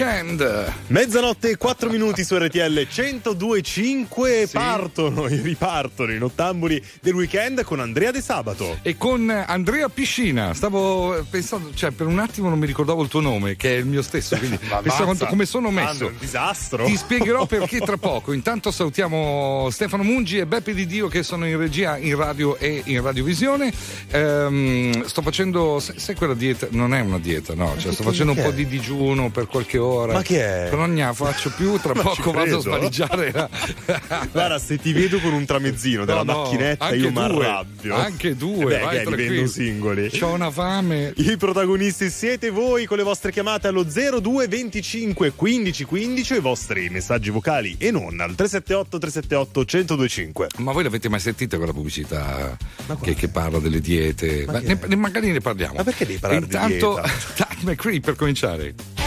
weekend. Mezzanotte e 4 minuti su RTL 102.5 sì. partono e ripartono i nottambuli del weekend con Andrea De Sabato. E con Andrea Piscina. Stavo pensando, cioè per un attimo non mi ricordavo il tuo nome, che è il mio stesso, quindi pensavo come sono messo. un disastro. Ti spiegherò perché tra poco. Intanto salutiamo Stefano Mungi e Beppe Di Dio che sono in regia in radio e in radiovisione. Ehm, sto facendo, sai quella dieta, non è una dieta, no, cioè sto facendo un po' di digiuno per qualche ora. Ma che è? Non ne faccio più, tra poco vado a spareggiare. La... Guarda, se ti vedo con un tramezzino della no, macchinetta io mi arrabbio. Anche due, eh beh, vai vendo singoli. C'ho una fame. I protagonisti siete voi con le vostre chiamate allo 02 25 15 15 e i vostri messaggi vocali e non al 378 378 1025. Ma voi l'avete mai sentita quella pubblicità che, che, parla delle diete? Ma ne, magari ne parliamo. Ma perché devi parlare Intanto, di dieta? Intanto, per cominciare.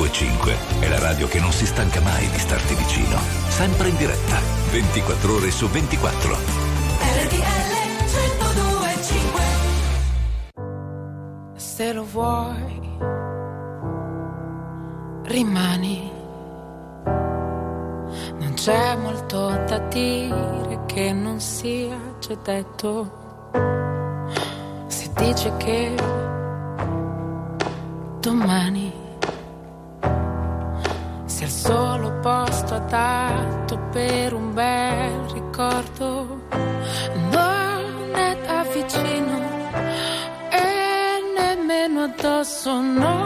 1025 è la radio che non si stanca mai di starti vicino. Sempre in diretta, 24 ore su 24. RTL 1025 Se lo vuoi, rimani. Non c'è molto da dire che non sia già detto. Si dice che domani ricordo. Non è da vicino e nemmeno addosso, no,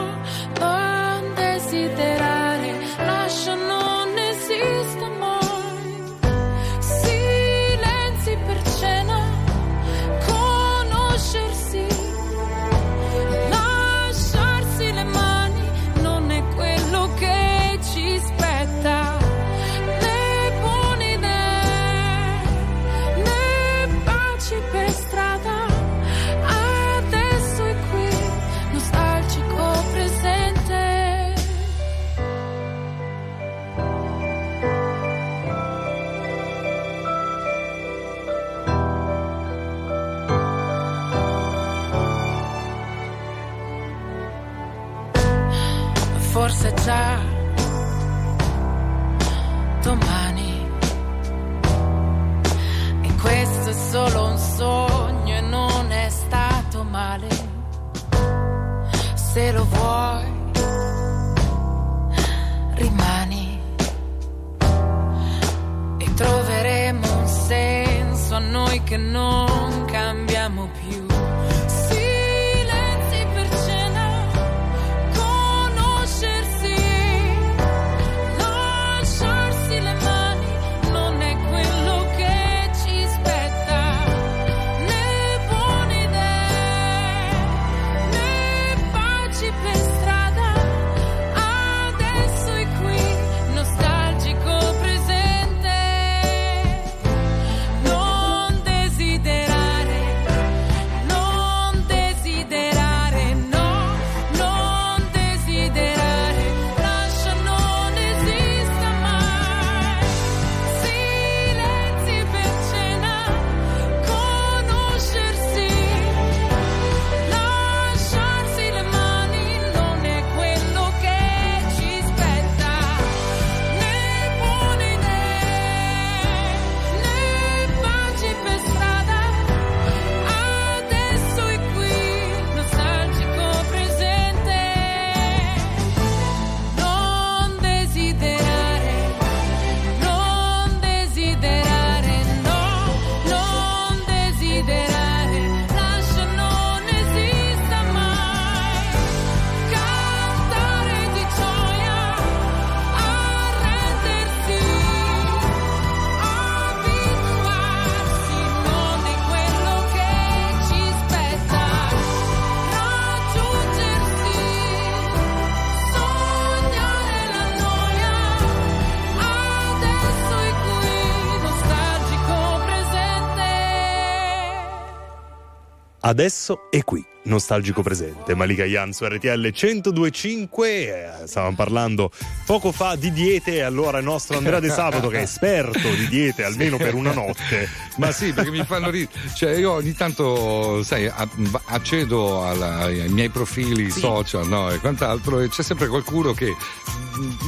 noi che Adesso è qui, nostalgico presente. Malika Yan su RTL 1025. Eh, stavamo parlando poco fa di diete. Allora il nostro Andrea De Sabato, che è esperto di diete almeno per una notte. Ma sì, perché mi fanno ridere. Cioè, io ogni tanto, sai, accedo alla- ai miei profili social, no? E quant'altro, e c'è sempre qualcuno che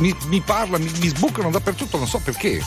mi, mi parla, mi, mi sbucano dappertutto, non so perché.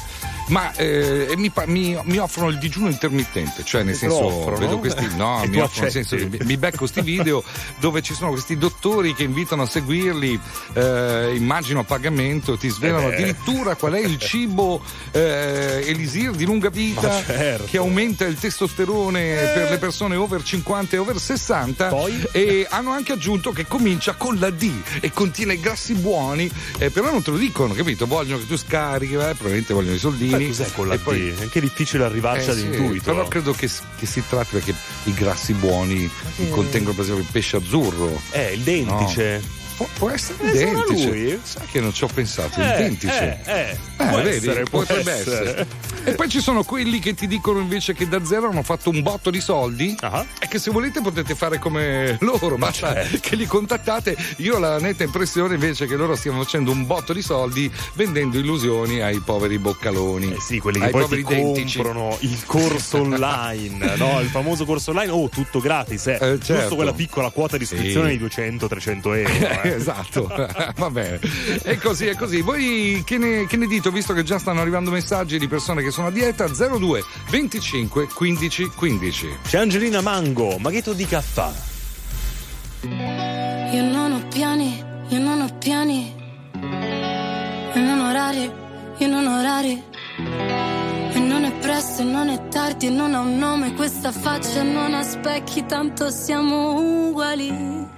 Ma eh, mi, mi- mi offrono il digiuno intermittente, cioè nel senso, offrono? vedo questi, no, mi offrono senso, mi becco questi video dove ci sono questi dottori che invitano a seguirli, eh, immagino a pagamento, ti svelano Eh addirittura qual è il cibo eh, elisir di lunga vita certo. che aumenta il testosterone per le persone over 50 e over 60 Poi? e hanno anche aggiunto che comincia con la D e contiene grassi buoni eh, però non te lo dicono capito vogliono che tu scarichi eh, probabilmente vogliono i soldini Ma cos'è con la e poi- D? È anche difficile arrivarci eh, sì, all'intuito. però credo che, che si tratti perché i grassi buoni contengono per esempio il pesce azzurro Eh, il dentice. Può, può essere Eh, identice. lui? Sai che non ci ho pensato, Eh, identice. eh, eh. Eh, Può vedi, essere, potrebbe essere. essere. E poi ci sono quelli che ti dicono invece che da zero hanno fatto un botto di soldi Ah. e che se volete potete fare come loro, basta certo. che li contattate. Io ho la netta impressione invece che loro stiano facendo un botto di soldi vendendo illusioni ai poveri boccaloni. Eh sì, quelli che ai poi ti comprano il corso online, no? Il famoso corso online, oh, tutto gratis, eh. Eh, certo. Giusto quella piccola quota di iscrizione Sì. di 200-300 euro. eh. esatto, va bene. È così, è così. Voi che ne, che ne dite, visto che già stanno arrivando messaggi di persone che sono a dieta? 02 25 15 15. C'è Angelina Mango, ma che tu di caffè? Io non ho piani, io non ho piani. E non orari, io non ho orari. E non è presto, e non è tardi, e non ha un nome. Questa faccia non ha specchi, tanto siamo uguali.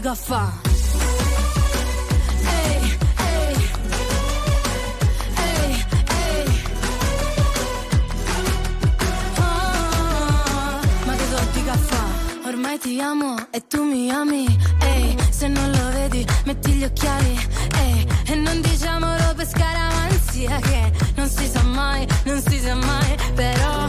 musica a fa. Ehi, ehi, ah, che fa? Ormai ti amo e tu mi ami. Ehi, se non lo vedi, metti gli occhiali. Ehi, e non diciamolo per scaramanzia che non si sa mai, non si sa mai, però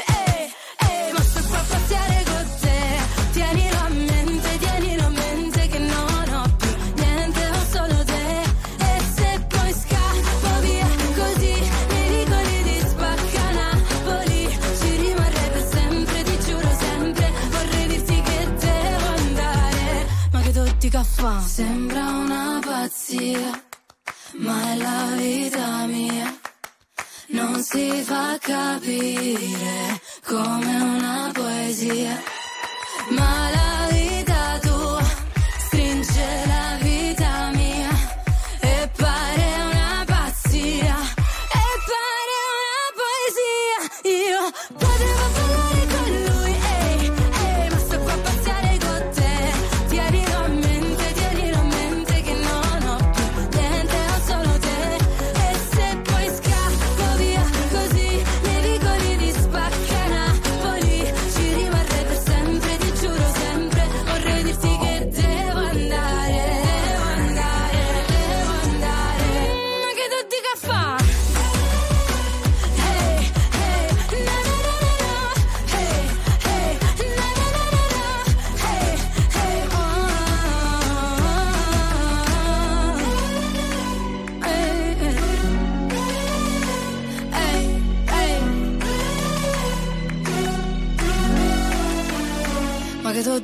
Sembra una pazzia, ma è la vita mia. Non si fa capire come una poesia, ma la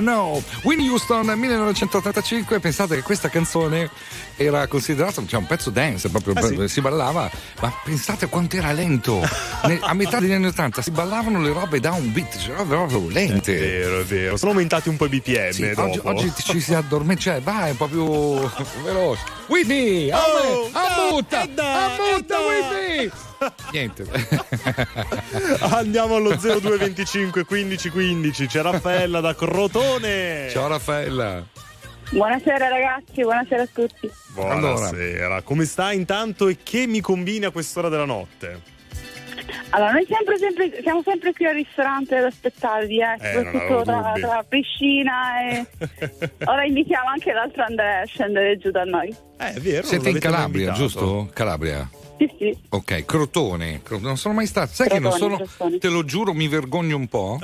Will Know. Winnie Houston 1985. Pensate che questa canzone era considerata cioè, un pezzo dance, proprio Ah, sì? si ballava, ma pensate quanto era lento. A metà degli anni 80 si ballavano le robe da un beat, cioè robe proprio È lente. vero, è vero. Sono aumentati un po' i BPM Sì, oggi, oggi ci si addormenta, cioè vai, è un po' più veloce. Whitney, Oh, ammutta, e dai, ammutta e dai. Whitney. Niente. Andiamo allo 0225 15 15. C'è Raffaella da Crotone. Ciao Raffaella. Buonasera ragazzi, buonasera a tutti. Buonasera. Come stai intanto e che mi combini a quest'ora della notte? Allora, noi sempre, sempre- siamo sempre qui al ristorante ad aspettarvi, eh, Eh, soprattutto tra, tra piscina e... Ora invitiamo anche l'altro Andrea a scendere giù da noi. Eh, è vero. Siete in Calabria, invitato. giusto? Calabria. Sì, sì. Ok, Crotone. Cro- Non sono mai stato. Sai che non Crotone, sono. Crotone. Te lo giuro, mi vergogno un po'.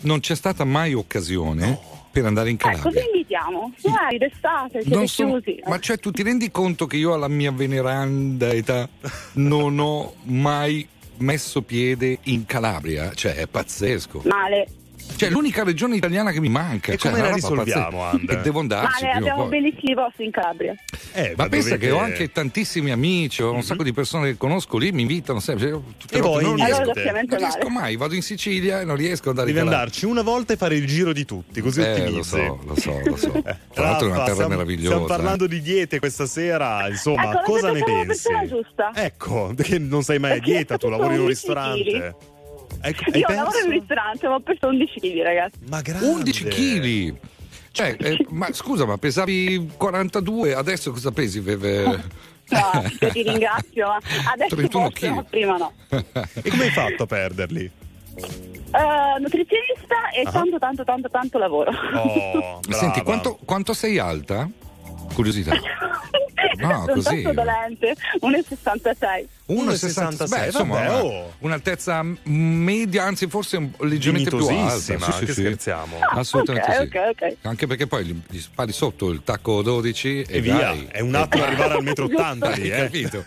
Non c'è stata mai occasione per andare in Eh, cosa Calabria. invitiamo? Dai, d'estate, siete Non sono- chiusi. ma cioè, tu ti rendi conto che io alla mia veneranda età non ho mai messo piede in Calabria? Cioè, è pazzesco. Male. Cioè, l'unica regione italiana che mi manca. E cioè, come la risolviamo. Andre? E devo andarci. O abbiamo poi. bellissimi posti in Calabria. Eh, Ma pensa dovete- che ho anche tantissimi amici, ho un sacco di persone che conosco lì, mi invitano sempre. Tutte E voi non riesco, Allora non riesco mai, vado in Sicilia e non riesco ad andare Devi andarci una volta e fare il giro di tutti, così Eh, lo ottimizzi. so, lo so, lo so. Tra l'altro è una terra stiamo, meravigliosa. Stiamo parlando di diete questa sera, insomma, Ecco, cosa ne pensi? Ecco, perché non sei mai a dieta, tu lavori in un 11 ristorante. Ecco, Io lavoro in un ristorante, ma ho perso 11 kg, ragazzi. Ma grande. 11 kg. Cioè, eh, ma scusa, ma pesavi 42, adesso cosa pesi? Ve- ve- No, io ti ringrazio, ma adesso 31 forse, kg. ma prima no. E come hai fatto a perderli? Eh, nutrizionista e tanto, tanto, tanto, tanto lavoro. Oh. Senti, quanto, quanto sei alta? Curiosità. No, Sono così. tanto dolente, 1,66. 1,66. 1,66, Beh, insomma, vabbè, oh. un'altezza media, anzi forse un- leggermente più alta. Sì, sì, che sì. scherziamo. Assolutamente Ok, sì. ok, ok. Anche perché poi gli, gli spari sotto il tacco 12 e, E via, vai. è un attimo arrivare al metro 80 lì, Hai eh. capito?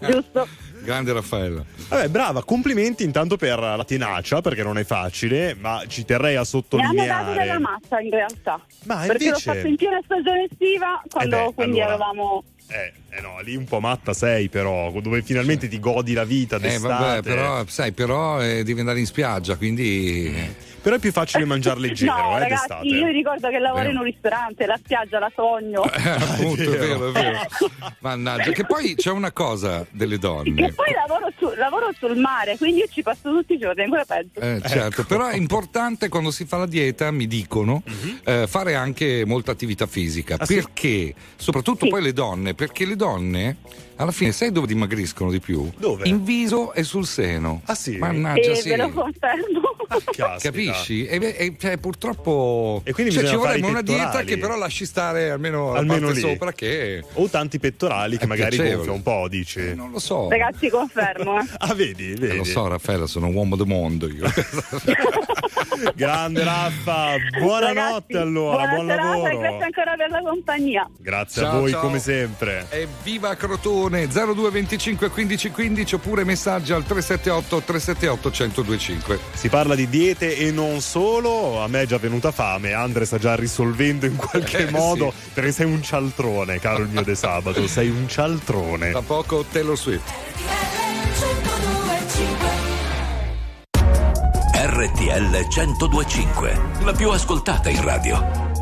Giusto. Grande Raffaella. Vabbè, brava, complimenti intanto per la tenacia, perché non è facile, ma ci terrei a Mi hanno sottolineare. dato della mazza in realtà. Ma perché invece- l'ho fatto in piena stagione estiva, quando Eh beh, quindi allora. eravamo. Eh, eh no, lì un po' matta sei però, dove finalmente ti godi la vita Eh, d'estate. vabbè, però, sai, però eh, devi andare in spiaggia, quindi. Però è più facile mangiare leggero, no, eh, ragazzi, d'estate. io ricordo che lavoro in un ristorante, la spiaggia la sogno. Eh, appunto, è vero, è vero. Mannaggia, che poi c'è una cosa delle donne. Che poi lavoro, su- lavoro sul mare, quindi io ci passo tutti i giorni, ancora peggio. Eh, certo, però è importante quando si fa la dieta, mi dicono, eh, fare anche molta attività fisica. Ah, sì? perché? Soprattutto Sì. poi le donne, perché le donne alla fine sai dove dimagriscono di più? Dove? In viso e sul seno. Ah, sì? Mannaggia, e sì. ve lo confermo. Caspita. Capisci? E, e- cioè, purtroppo E quindi cioè, ci vorrebbe una dieta che però lasci stare almeno, Almeno la parte lì. sopra che O tanti pettorali che magari gonfia un po', dici. non lo so. Ragazzi, confermo. Eh. Ah, vedi, vedi. Eh, lo so, Raffaella, sono un uomo del mondo io. Grande Raffa, buonanotte Ragazzi, allora, buona buon serata lavoro. grazie ancora per la compagnia. Grazie Ciao, a voi ciao. come sempre. E viva Crotone 0225 15 15 oppure messaggio al 378 378 1025. Si parla di diete e non solo, a me è già venuta fame, Andre sta già risolvendo in qualche Eh, modo, sì. perché sei un cialtrone, caro il mio De Sabato, sei un cialtrone. Tra poco Taylor Swift. RTL 1025, la più ascoltata in radio.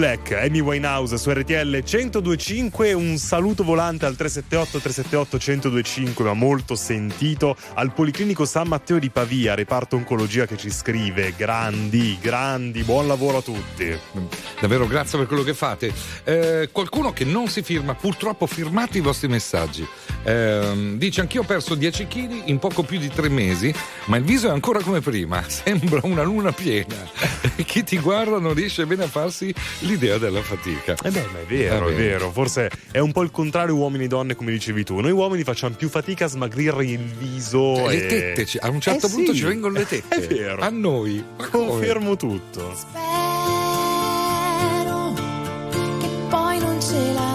Black, Amy Winehouse su RTL 1025, un saluto volante al 378 378 1025, ma molto sentito al Policlinico San Matteo di Pavia, reparto oncologia che ci scrive grandi, grandi, buon lavoro a tutti. Davvero grazie per quello che fate. Eh, qualcuno che non si firma, purtroppo firmate i vostri messaggi. Ehm, dice anch'io ho perso 10 kg in poco più di tre mesi, ma il viso è ancora come prima, sembra una luna piena. E Chi ti guarda non riesce bene a farsi l'idea della fatica. Eh beh, ma è vero, è vero. Forse è un po' il contrario uomini e donne, come dicevi tu. Noi uomini facciamo più fatica a smagrire il viso. Le e... tette, a un certo eh punto sì. ci vengono le tette. È vero. A noi. Ma Confermo come? tutto. Spero che poi non ce la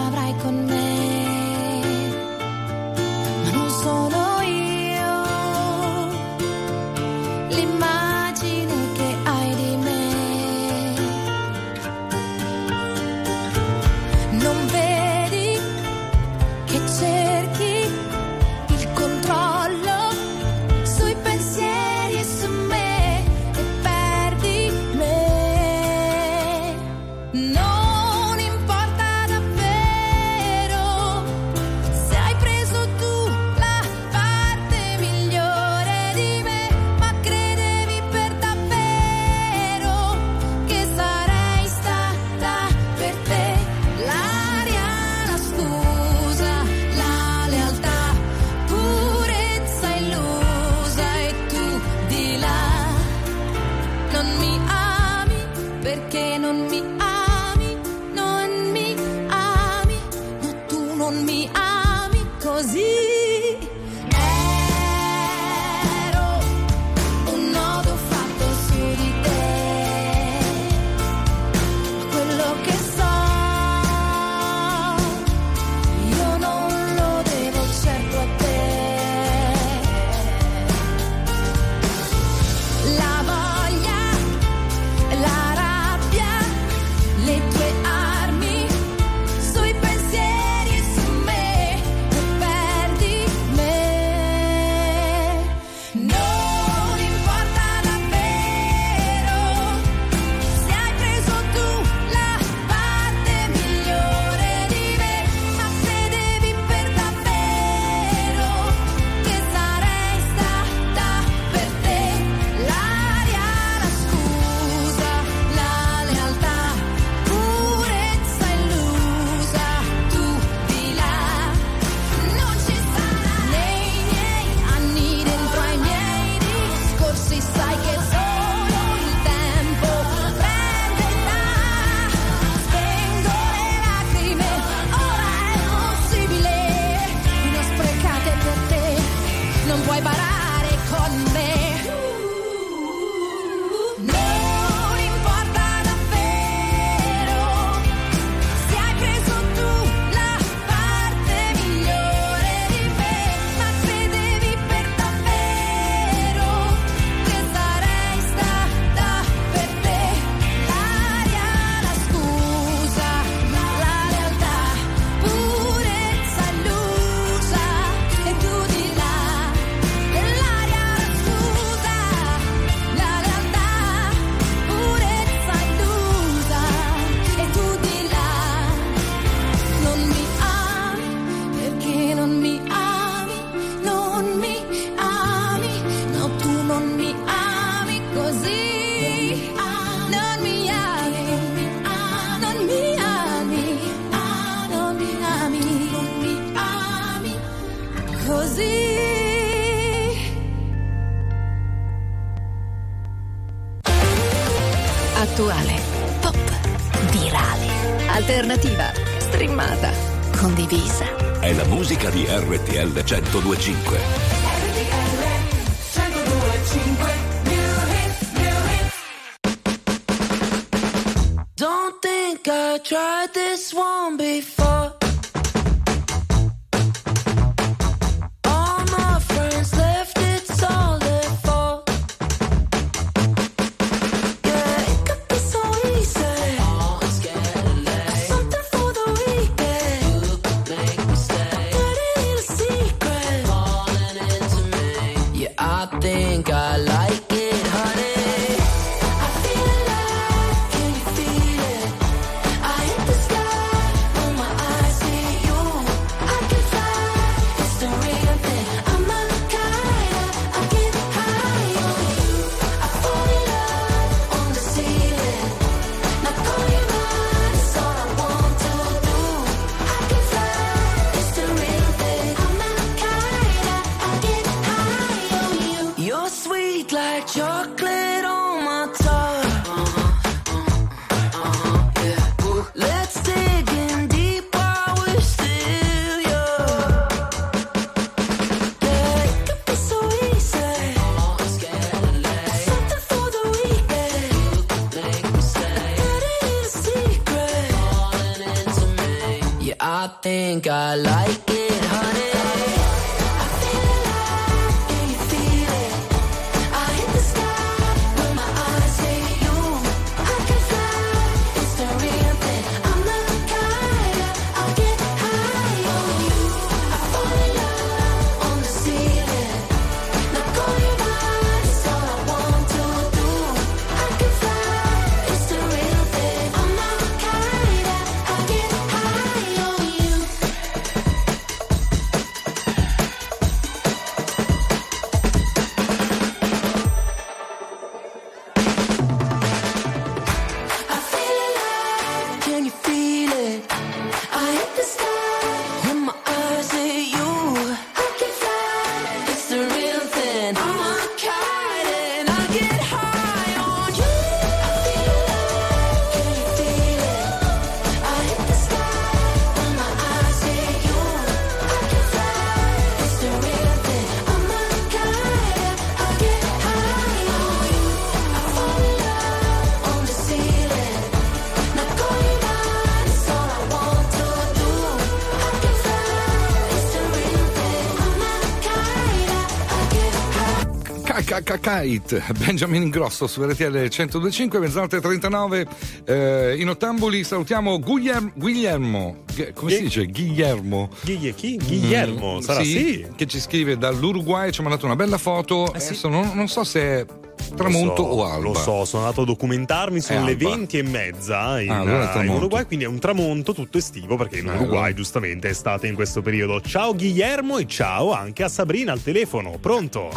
Kite, Benjamin Ingrosso su RTL 1025, mezzanotte 39. Eh, in ottamboli salutiamo Guglielmo. Guglielmo come si Ghi- dice? Guglielmo. Ghiglie chi? Guglielmo, Mm, sarà sì. Che ci scrive dall'Uruguay, ci ha mandato una bella foto. Eh sì. Adesso non, non so se è tramonto so, o alba. Lo so, sono andato a documentarmi, sono le alba. 20 e mezza in, Ah, allora in. Uruguay, quindi è un tramonto tutto estivo perché in Bello. Uruguay giustamente è estate in questo periodo. Ciao Guillermo e ciao anche a Sabrina al telefono, pronto?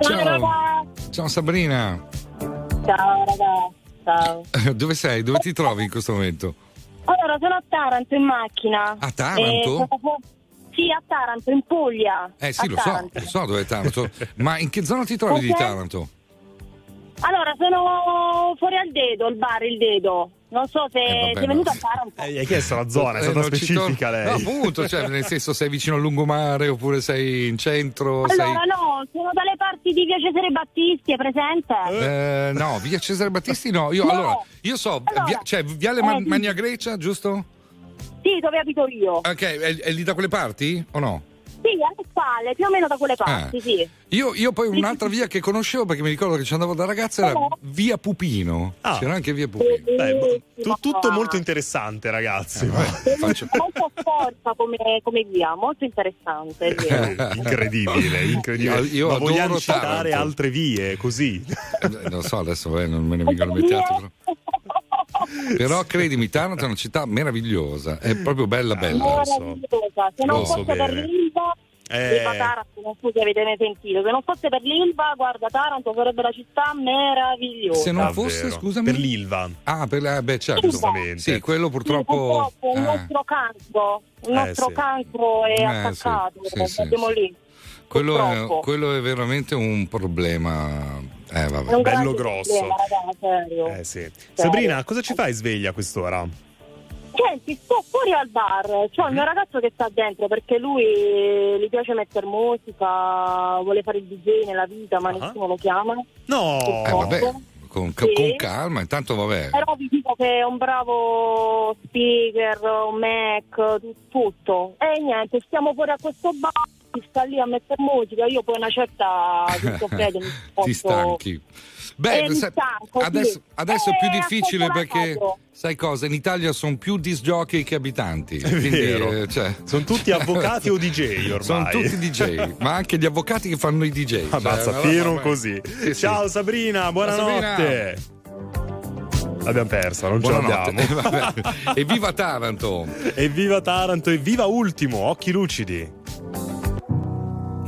Ciao. Ciao Sabrina. Ciao ragazzi, ciao. Dove sei? Dove ti trovi in questo momento? Allora, sono a Taranto in macchina. A Taranto? E fu- Sì, a Taranto, in Puglia. Eh sì, A lo so, Taranto. lo so dove è Taranto. Ma in che zona ti trovi di Ok. Taranto? Allora, sono fuori al dedo, il bar, il dedo. Non so se Eh, vabbè, sei venuto no. a Taranto. Eh, gli hai chiesto la zona, è Eh, stata ci specifica tor- lei. No, appunto, cioè, nel senso sei vicino al lungomare oppure sei in centro? sei... Allora, no, sono dalle parti di Via Cesare Battisti, è presente? Eh, no, via Cesare Battisti no. Io, No. allora, io so, Allora, via, cioè, Viale eh, Man- sì. Magna Grecia, giusto? Sì, dove abito io. Ok, è, è lì da quelle parti o no? Sì, alle spalle, più o meno da quelle parti, Ah. sì. Io, io poi un'altra via che conoscevo perché mi ricordo che ci andavo da ragazza era via Pupino. Ah. C'era anche via Pupino. Beh, tu- tutto molto interessante, ragazzi. Eh, faccio- Molto forza come, come via, molto interessante. Eh, incredibile, incredibile. Io- io vogliamo citare altre vie così? Eh, Non so, adesso eh, non me ne vengono altre, però. Però credimi, Taranto è una città meravigliosa, è proprio bella bella. Meravigliosa. Se non fosse per l'Ilva, Eh. Ilva Taranto, non so se avete mai sentito, se non fosse per l'Ilva, guarda, Taranto sarebbe la città meravigliosa. Se non Davvero. fosse, scusami. Per l'Ilva. Ah, per la, beh, certo. Giustamente. Sì, quello Sì, purtroppo. purtroppo il eh, nostro cancro, il Eh, nostro sì. cancro è Eh, attaccato, sì, sì, sì, sì. lì. quello, è, purtroppo. quello è veramente un problema. Eh, vabbè. un bello grosso. problema, raga, serio. Eh sì. Sabrina, cosa ci fai sveglia a quest'ora? Senti, sto fuori al bar, c'ho Mhm. il mio ragazzo che sta dentro perché lui gli piace mettere musica, vuole fare il DJ nella vita, ma Ah. nessuno lo chiama. No! Eh, vabbè, con, Sì. con calma, intanto vabbè. Però vi dico che è un bravo speaker, un Mac, tu- tutto. E niente, stiamo fuori a questo bar, si sta lì a mettere musica, io poi una certa fede mi. Ti stanchi. Beh, Eh, sai, stanco, sì. adesso, adesso è più Eh, difficile perché, sai cosa? In Italia sono più disc jockey che abitanti. È Quindi, vero. eh, cioè- Sono tutti avvocati o DJ ormai. Sono tutti DJ, ma anche gli avvocati che fanno i DJ. Ammazza, Cioè, pieno vabbè. così. Sì, sì. Ciao Sabrina, buonanotte. L'abbiamo persa, non ce l'abbiamo. Vabbè. E viva Taranto! Evviva Taranto, evviva Ultimo, occhi lucidi.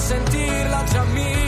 sentirla già mia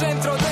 centro del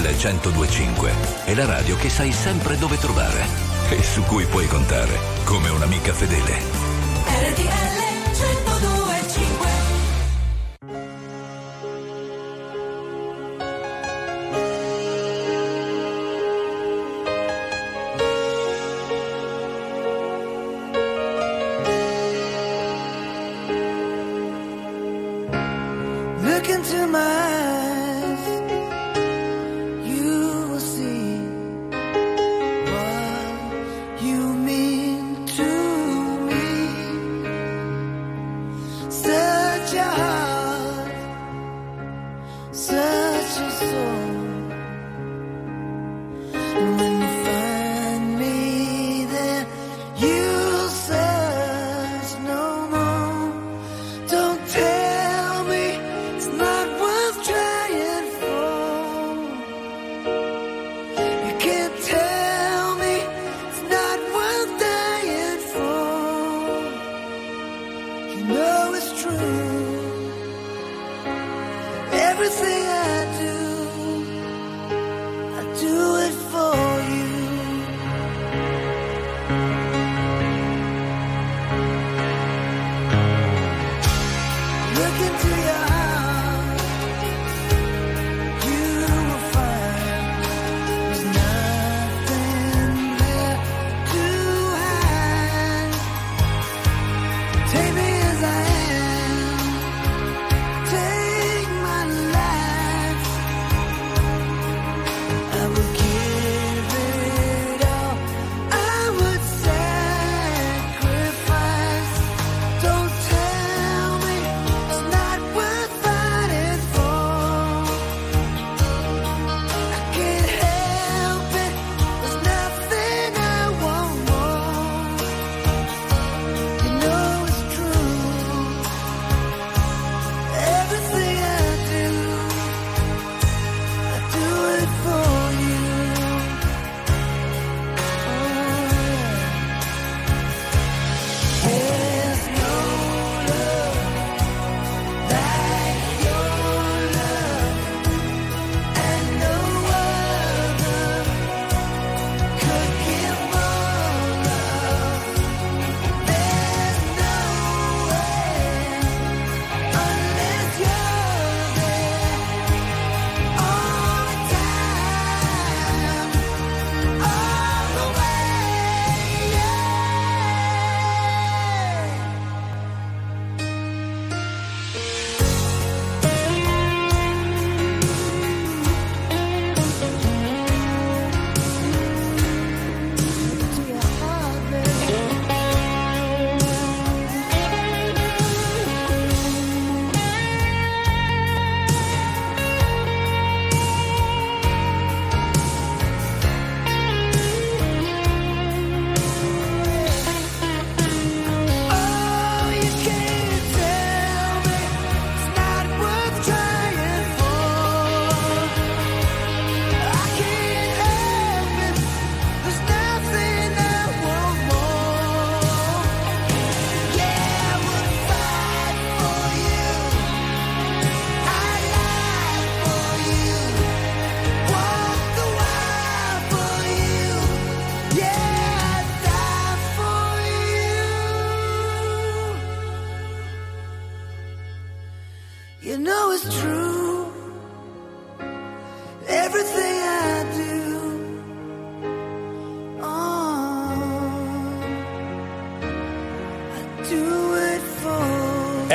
102.5 è la radio che sai sempre dove trovare e su cui puoi contare come un'amica fedele. RTL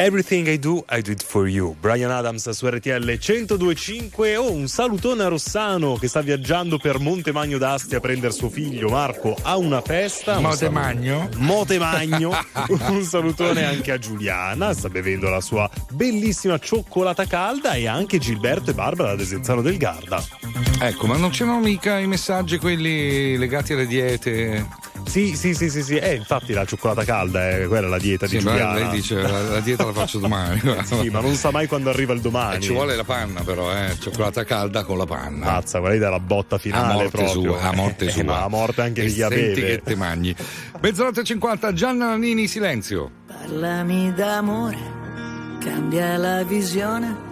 Everything I do, I do it for you. Brian Adams su RTL 1025. Oh, un salutone a Rossano che sta viaggiando per Montemagno d'Asti a prendere suo figlio Marco a una festa. Un Montemagno? saluto- Montemagno. un salutone anche a Giuliana, sta bevendo la sua bellissima cioccolata calda e anche Gilberto e Barbara da Desenzano del Garda. Ecco, ma non c'erano mica i messaggi quelli legati alle diete? Sì, sì, sì, sì, sì. Eh, infatti la cioccolata calda è quella è la dieta Sì, di Giuliana. lei dice la, la dieta la faccio domani. Sì, ma non sa mai quando arriva il domani. Eh, ci vuole la panna però, eh. Cioccolata calda con la panna. Mazza, quella dà la botta finale a morte proprio. sua, a morte Eh, sua. ma a morte anche di E chi la senti beve. che te mangi. Mezzanotte e 50, Gianna Nannini, silenzio. Parlami d'amore, cambia la visione.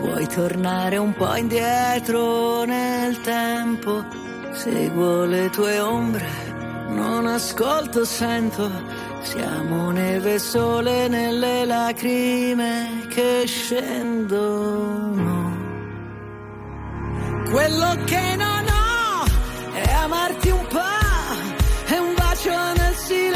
Vuoi tornare un po' indietro nel tempo? Seguo le tue ombre, non ascolto, sento. Siamo neve sole nelle lacrime che scendono. Quello che non ho è amarti un po', è un bacio nel silenzio.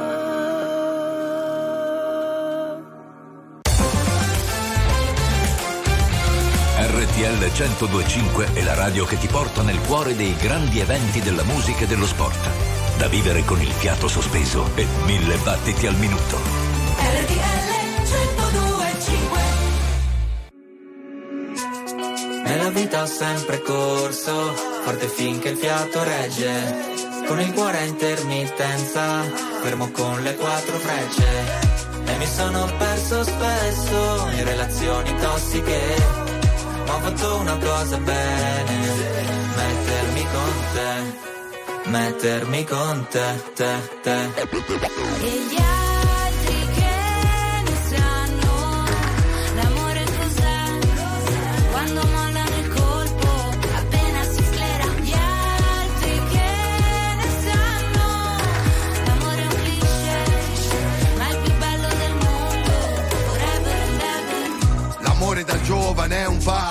RTL 1025 è la radio che ti porta nel cuore dei grandi eventi della musica e dello sport. Da vivere con il fiato sospeso e mille battiti al minuto. Nella vita ho sempre corso, forte finché il fiato regge. Con il cuore a intermittenza, fermo con le quattro frecce. E mi sono perso spesso in relazioni tossiche. Ma ho fatto una cosa bene, mettermi con te, mettermi con te, te, te. E gli altri che ne sanno l'amore cos'è? Quando mollano il colpo, appena si sclera. Gli altri che ne sanno l'amore è un cliché, ma è il più bello del mondo. Forever and ever. L'amore da giovane è un parco,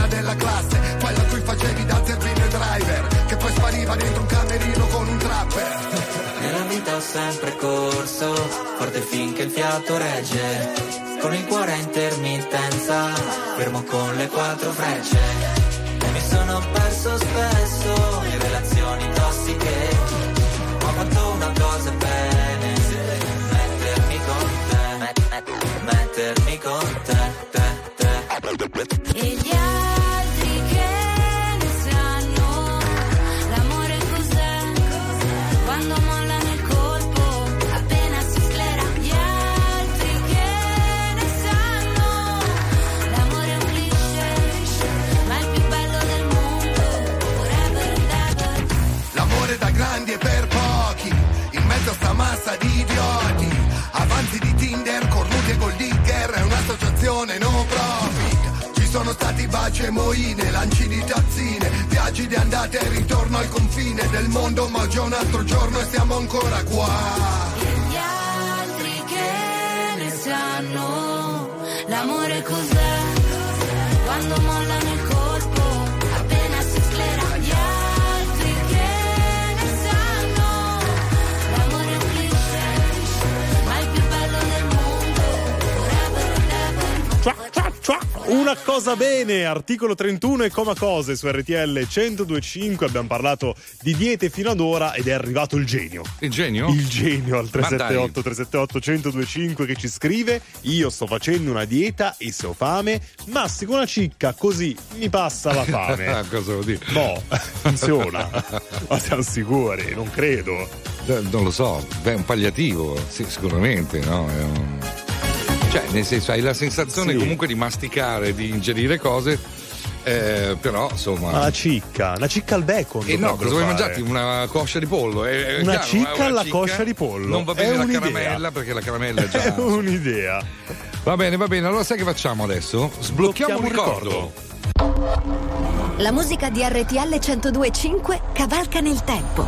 della classe, quella a cui facevi da zerbino e driver, che poi spariva dentro un camerino con un trapper. Nella vita ho sempre corso, forte finché il fiato regge, con il cuore a intermittenza, fermo con le quattro frecce. E mi sono perso spesso in relazioni tossiche, ma ho fatto una cosa bene, mettermi con te, met- met- mettermi con te, te, te. E gli altri un'associazione no profit. Ci sono stati baci e moine, lanci di tazzine, viaggi di andata e ritorno al confine del mondo, ma è un altro giorno e siamo ancora qua. Gli altri che ne sanno l'amore cos'è? Quando molla nel Una cosa bene, articolo 31 e coma cose su RTL 1025. Abbiamo parlato di diete fino ad ora ed è arrivato il genio. Il genio? Il genio al Ma dai. 378 378 1025 che ci scrive: Io sto facendo una dieta e se ho fame, mastico una cicca così mi passa la fame. Cosa vuol dire? Boh, funziona. Ma siamo sicuri? Non credo. Eh, Non lo so, beh, un palliativo, sì, sicuramente, no? È un- Cioè, nel senso, hai la sensazione Sì. comunque di masticare, di ingerire cose, eh, però insomma. Ma la cicca, la cicca al bacon. E no, dovrebbero cosa vuoi mangiarti? Una coscia di pollo? È- è Una chiaro, cicca una alla coscia di pollo. Non va È bene la un'idea. caramella perché la caramella è già. È un'idea. Va bene, va bene. Allora sai che facciamo adesso? Sblocchiamo un ricordo. La musica di RTL 1025 cavalca nel tempo.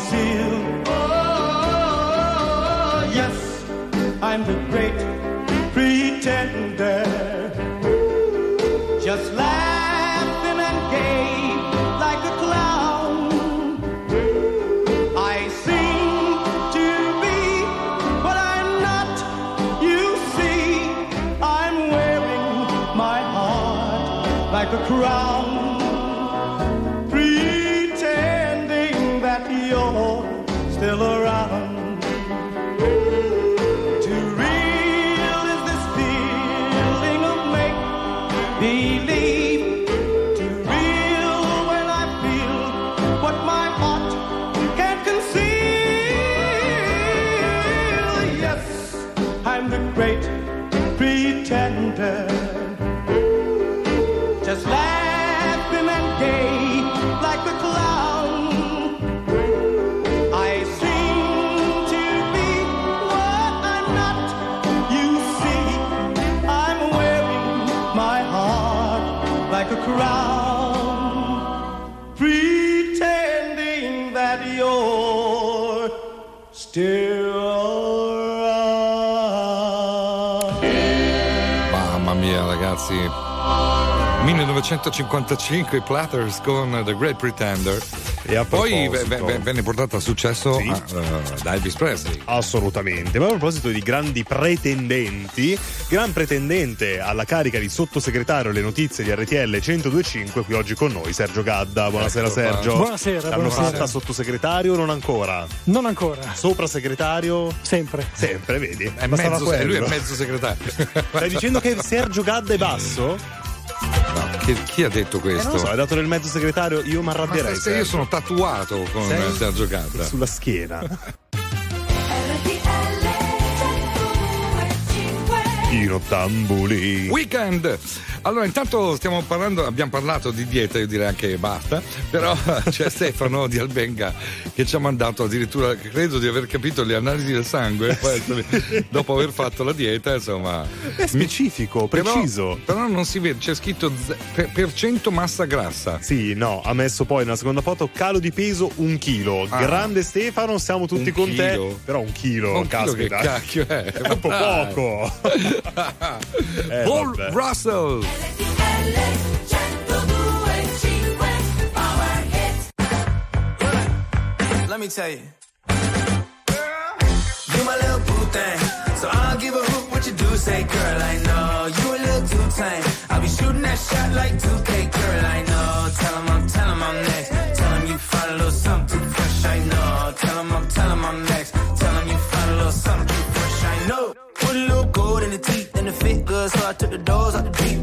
see. Ragazzi. 1955 i Platters con The Great Pretender. E a Poi venne portato a successo Sì. a, eh, da Elvis Presley. Assolutamente, ma a proposito di grandi pretendenti, gran pretendente alla carica di sottosegretario alle notizie di RTL 1025, qui oggi con noi Sergio Gadda. Buonasera Ecco. Sergio. Buonasera, L'hanno buonasera. fatta sottosegretario o non ancora? Non ancora. Soprasegretario? Sempre. Sempre, vedi? È mezzo, lui è mezzo segretario. Stai dicendo che Sergio Gadda è basso? Chi, chi ha detto Eh, questo? non lo so, hai dato del mezzo segretario, io mi Ma arrabbierei. se io sono tatuato con Sei? Sergio Gadda. sulla schiena. Pino Tambuli. Weekend! Allora, intanto stiamo parlando, abbiamo parlato di dieta, io direi anche basta, però c'è Stefano di Albenga che ci ha mandato addirittura, credo di aver capito, le analisi del sangue, essere- dopo aver fatto la dieta, insomma... È specifico, Però- preciso. Però, non si vede, c'è scritto z- per, per cento massa grassa. Sì, no, ha messo poi nella seconda foto calo di peso un chilo. Ah. Grande Stefano, siamo tutti Un con chilo? te. Però un chilo, Un chilo che caspita. cacchio è? È un po' Dai. poco. Eh, Paul. Russell! Let me tell you. You my little boo thing. So I'll give a hoot what you do say, girl. I know you a little too tame. I'll be shooting that shot like 2K, girl. I know. Tell 'em I'm, tell I'm next. Tell 'em you find a little something too fresh. I know. Tell 'em I'm, tell I'm next. Tell 'em you find a little something too fresh. I know. Put a little gold in the teeth and the fit good, so I took the doors out the.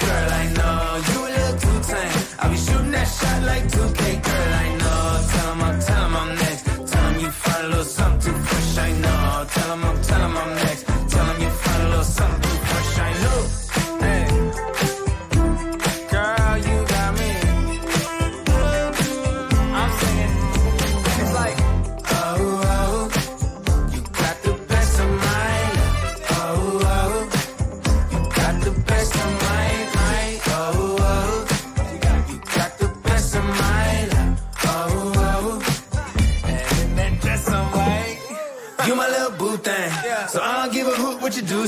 Girl. I know you a little too tame. I'll be shooting that shot like 2K, girl. I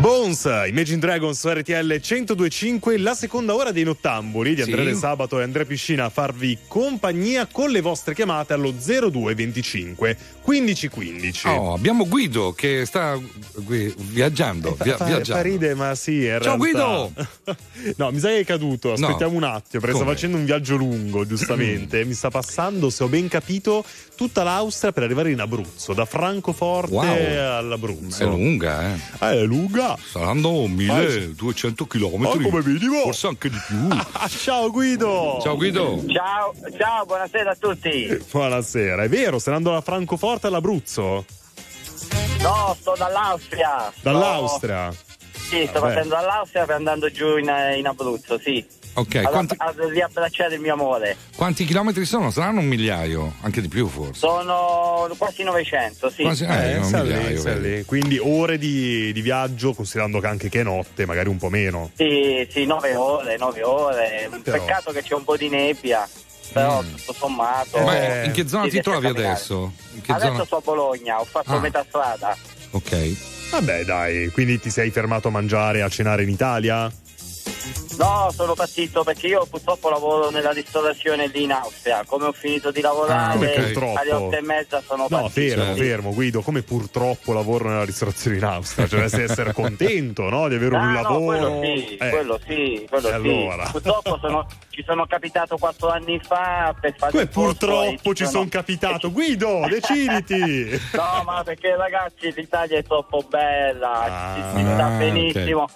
Bones, Imagine Dragons su RTL 1025, la seconda ora dei nottamboli di Sì. Andrea De Sabato e Andrea Piscina a farvi compagnia con le vostre chiamate allo 0225 1515. Oh, abbiamo Guido che sta gui- viaggiando. via- Fa, viaggiando. fa ride, ma sì, in Ciao, realtà- no, mi sa che è caduto. Aspettiamo un attimo, perché sta Come? facendo un viaggio lungo, giustamente. mi sta passando, se ho ben capito, tutta l'Austria per arrivare in Abruzzo, da Francoforte Wow. all'Abruzzo. È lunga, eh. è lunga. Saranno 1200 km. Ah, come minimo. Forse anche di più. Ciao Guido! Ciao Guido! Ciao, ciao, buonasera a tutti. Buonasera, è vero, stai andando da Francoforte all'Abruzzo? No, sto dall'Austria. Dall'Austria? Sì, sto Vabbè. partendo dall'Austria per andando giù in, in Abruzzo, sì. Ok, Ad, quanti, ad riabbracciare il mio amore. quanti chilometri sono? Saranno un migliaio, anche di più forse. Sono quasi 900, sì. Quasi- eh, un sta lì, migliaio, sta vedi. lì. Quindi ore di, di viaggio, considerando che anche che è notte, magari un po' meno. Sì, sì, 9 ore, 9 ore. Però- Peccato che c'è un po' di nebbia, però tutto sommato. Mm. Ma in che zona ti trovi adesso? In che Adesso zona? sto a Bologna, ho fatto Ah. metà strada. Ok. Vabbè, dai, quindi ti sei fermato a mangiare, a cenare in Italia? No, sono partito perché io purtroppo lavoro nella ristorazione lì in Austria. Come ho finito di Ah, lavorare purtroppo? alle otto e mezza sono No, partito. fermo, fermo, Guido, come purtroppo lavoro nella ristorazione in Austria, cioè dovresti essere contento, no? Di avere un Ah, no, lavoro. quello sì, Eh, quello sì, quello sì. allora? Purtroppo sono- ci sono capitato quattro anni fa per fare Come purtroppo ci sono- capitato. Guido, deciditi! No, ma perché ragazzi l'Italia è troppo bella, ci si Ah, sta benissimo.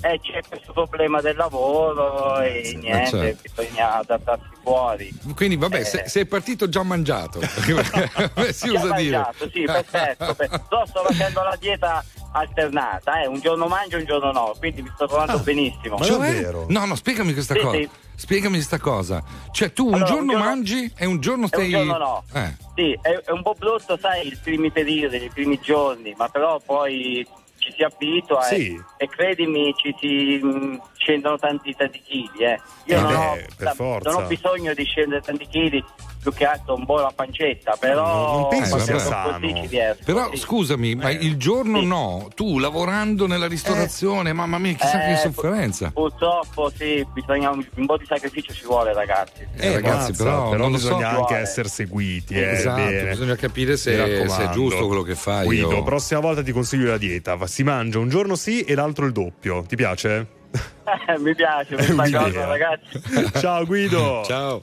E c'è questo problema del lavoro e niente, certo. bisogna adattarsi fuori. Quindi vabbè, Eh. se- sei partito già mangiato. Si Già usa dire. mangiato, sì, perfetto. per- Però sto facendo la dieta alternata, eh. un giorno mangio, un giorno no, quindi mi sto trovando benissimo. Cioè? No, no, spiegami questa Sì, cosa. sì. Spiegami questa cosa. Cioè, tu un Allora, giorno un giorno- mangi e un giorno E stai. un giorno no. Eh. Sì, è, è un po' brutto, sai, i primi periodi, i primi giorni, ma però poi ci si abitua Sì. e, e credimi ci si mh, scendono tanti tanti chili, eh. Io Eh non, beh, ho, non ho bisogno di scendere tanti chili, più che altro un po' la pancetta, però non penso sano. così ci riesco, Però sì. scusami, ma il giorno no, tu lavorando nella ristorazione, mamma mia, chissà che Eh, sofferenza. Purtroppo sì, bisogna un, un po' di sacrificio ci vuole ragazzi. Eh, ragazzi, Mazza, però, non lo so. bisogna anche essere seguiti. Eh, Esatto, bene. bisogna capire se- se è giusto quello che fai, Guido, io- prossima volta ti consiglio la dieta. Si mangia un giorno sì e l'altro il doppio. Ti piace? mi piace questa cosa ragazzi. Ciao Guido. Ciao.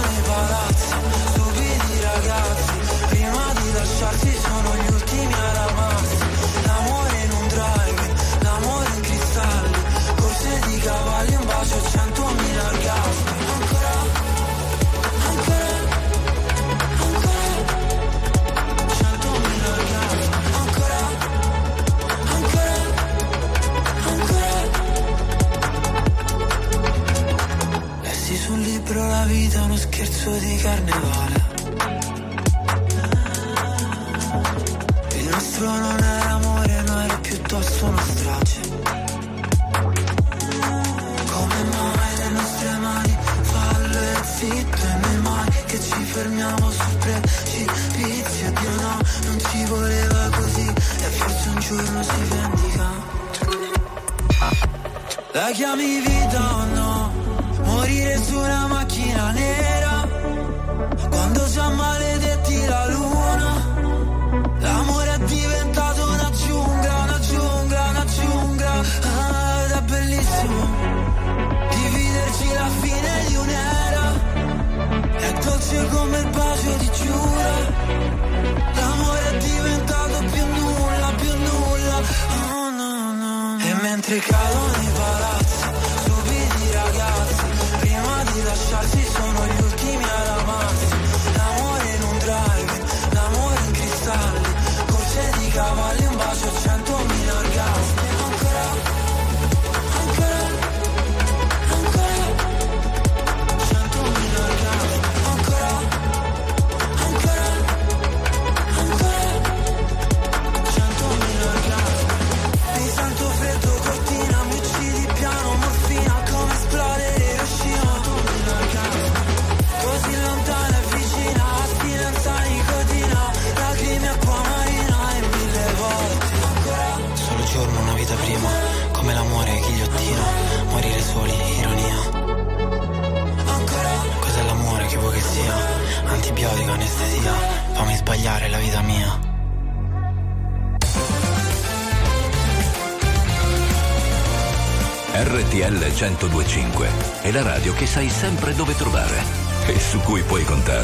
che sai sempre dove trovare e su cui puoi contare.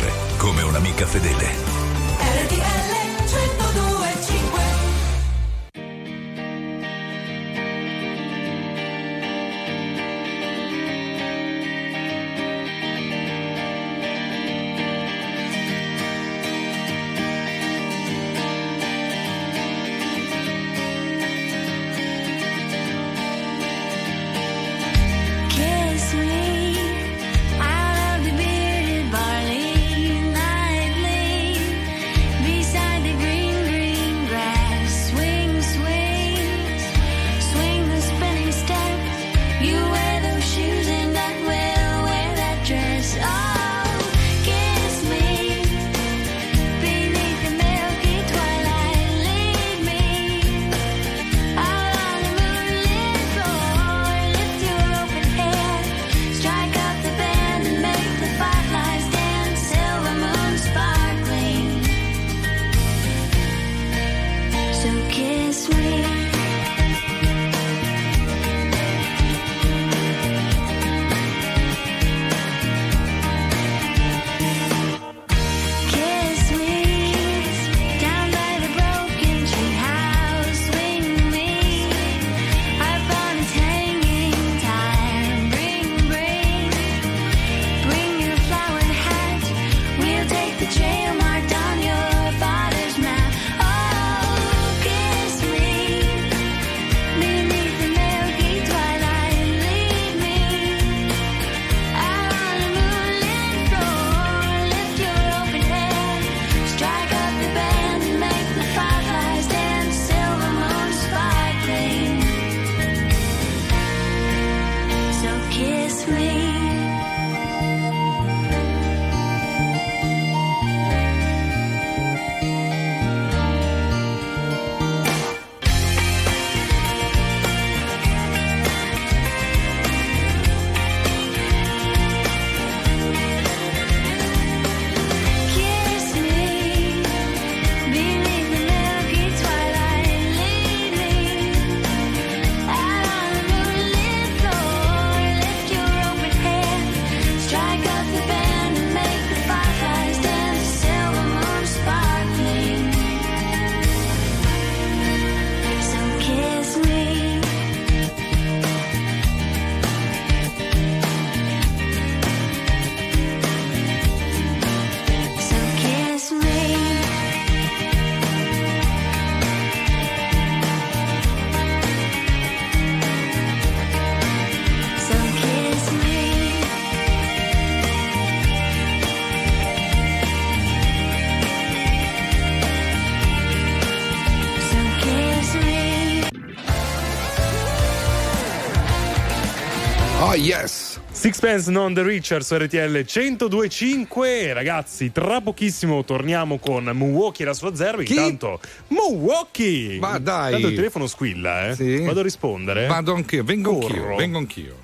Sixpence non the Richer su RTL 1025 ragazzi tra pochissimo torniamo con Milwaukee e la sua zero intanto Milwaukee Ma dai. Tanto il telefono squilla eh Sì. vado a rispondere Vado anch'io, vengo Corro. anch'io, vengo anch'io.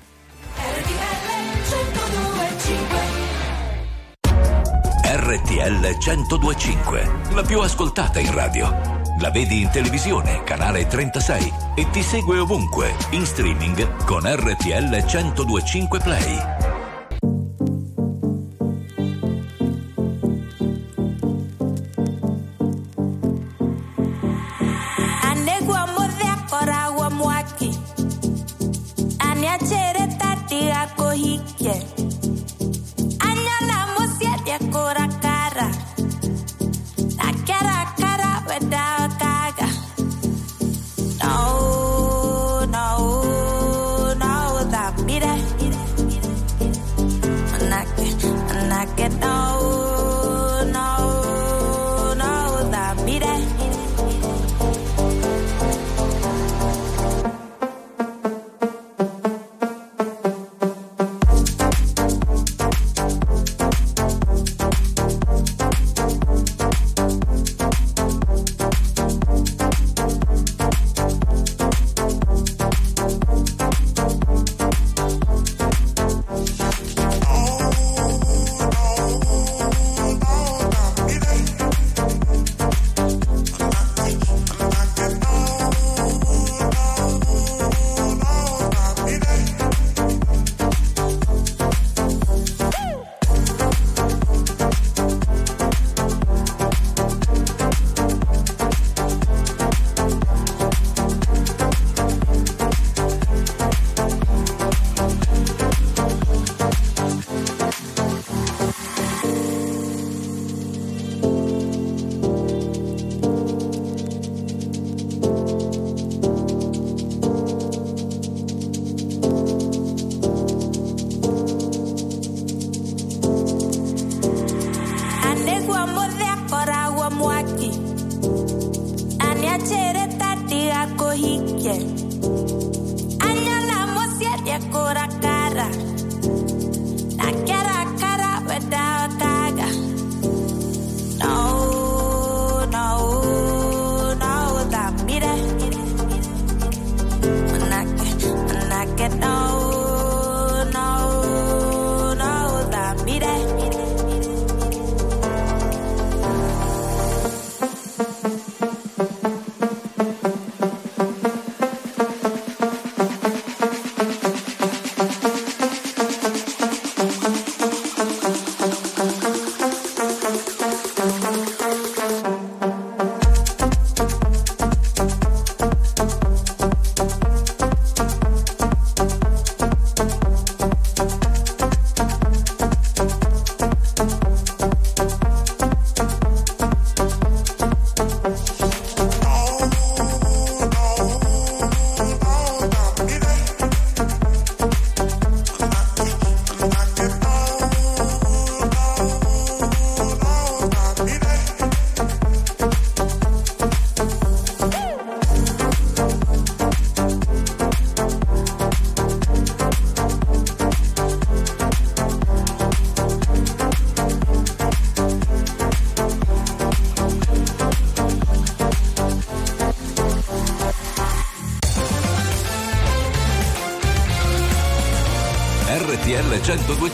RTL 1025, la più ascoltata in radio. La vedi in televisione, canale 36 e ti segue ovunque, in streaming con RTL 1025 Play. Tati ako hike Anyana mosia dia kora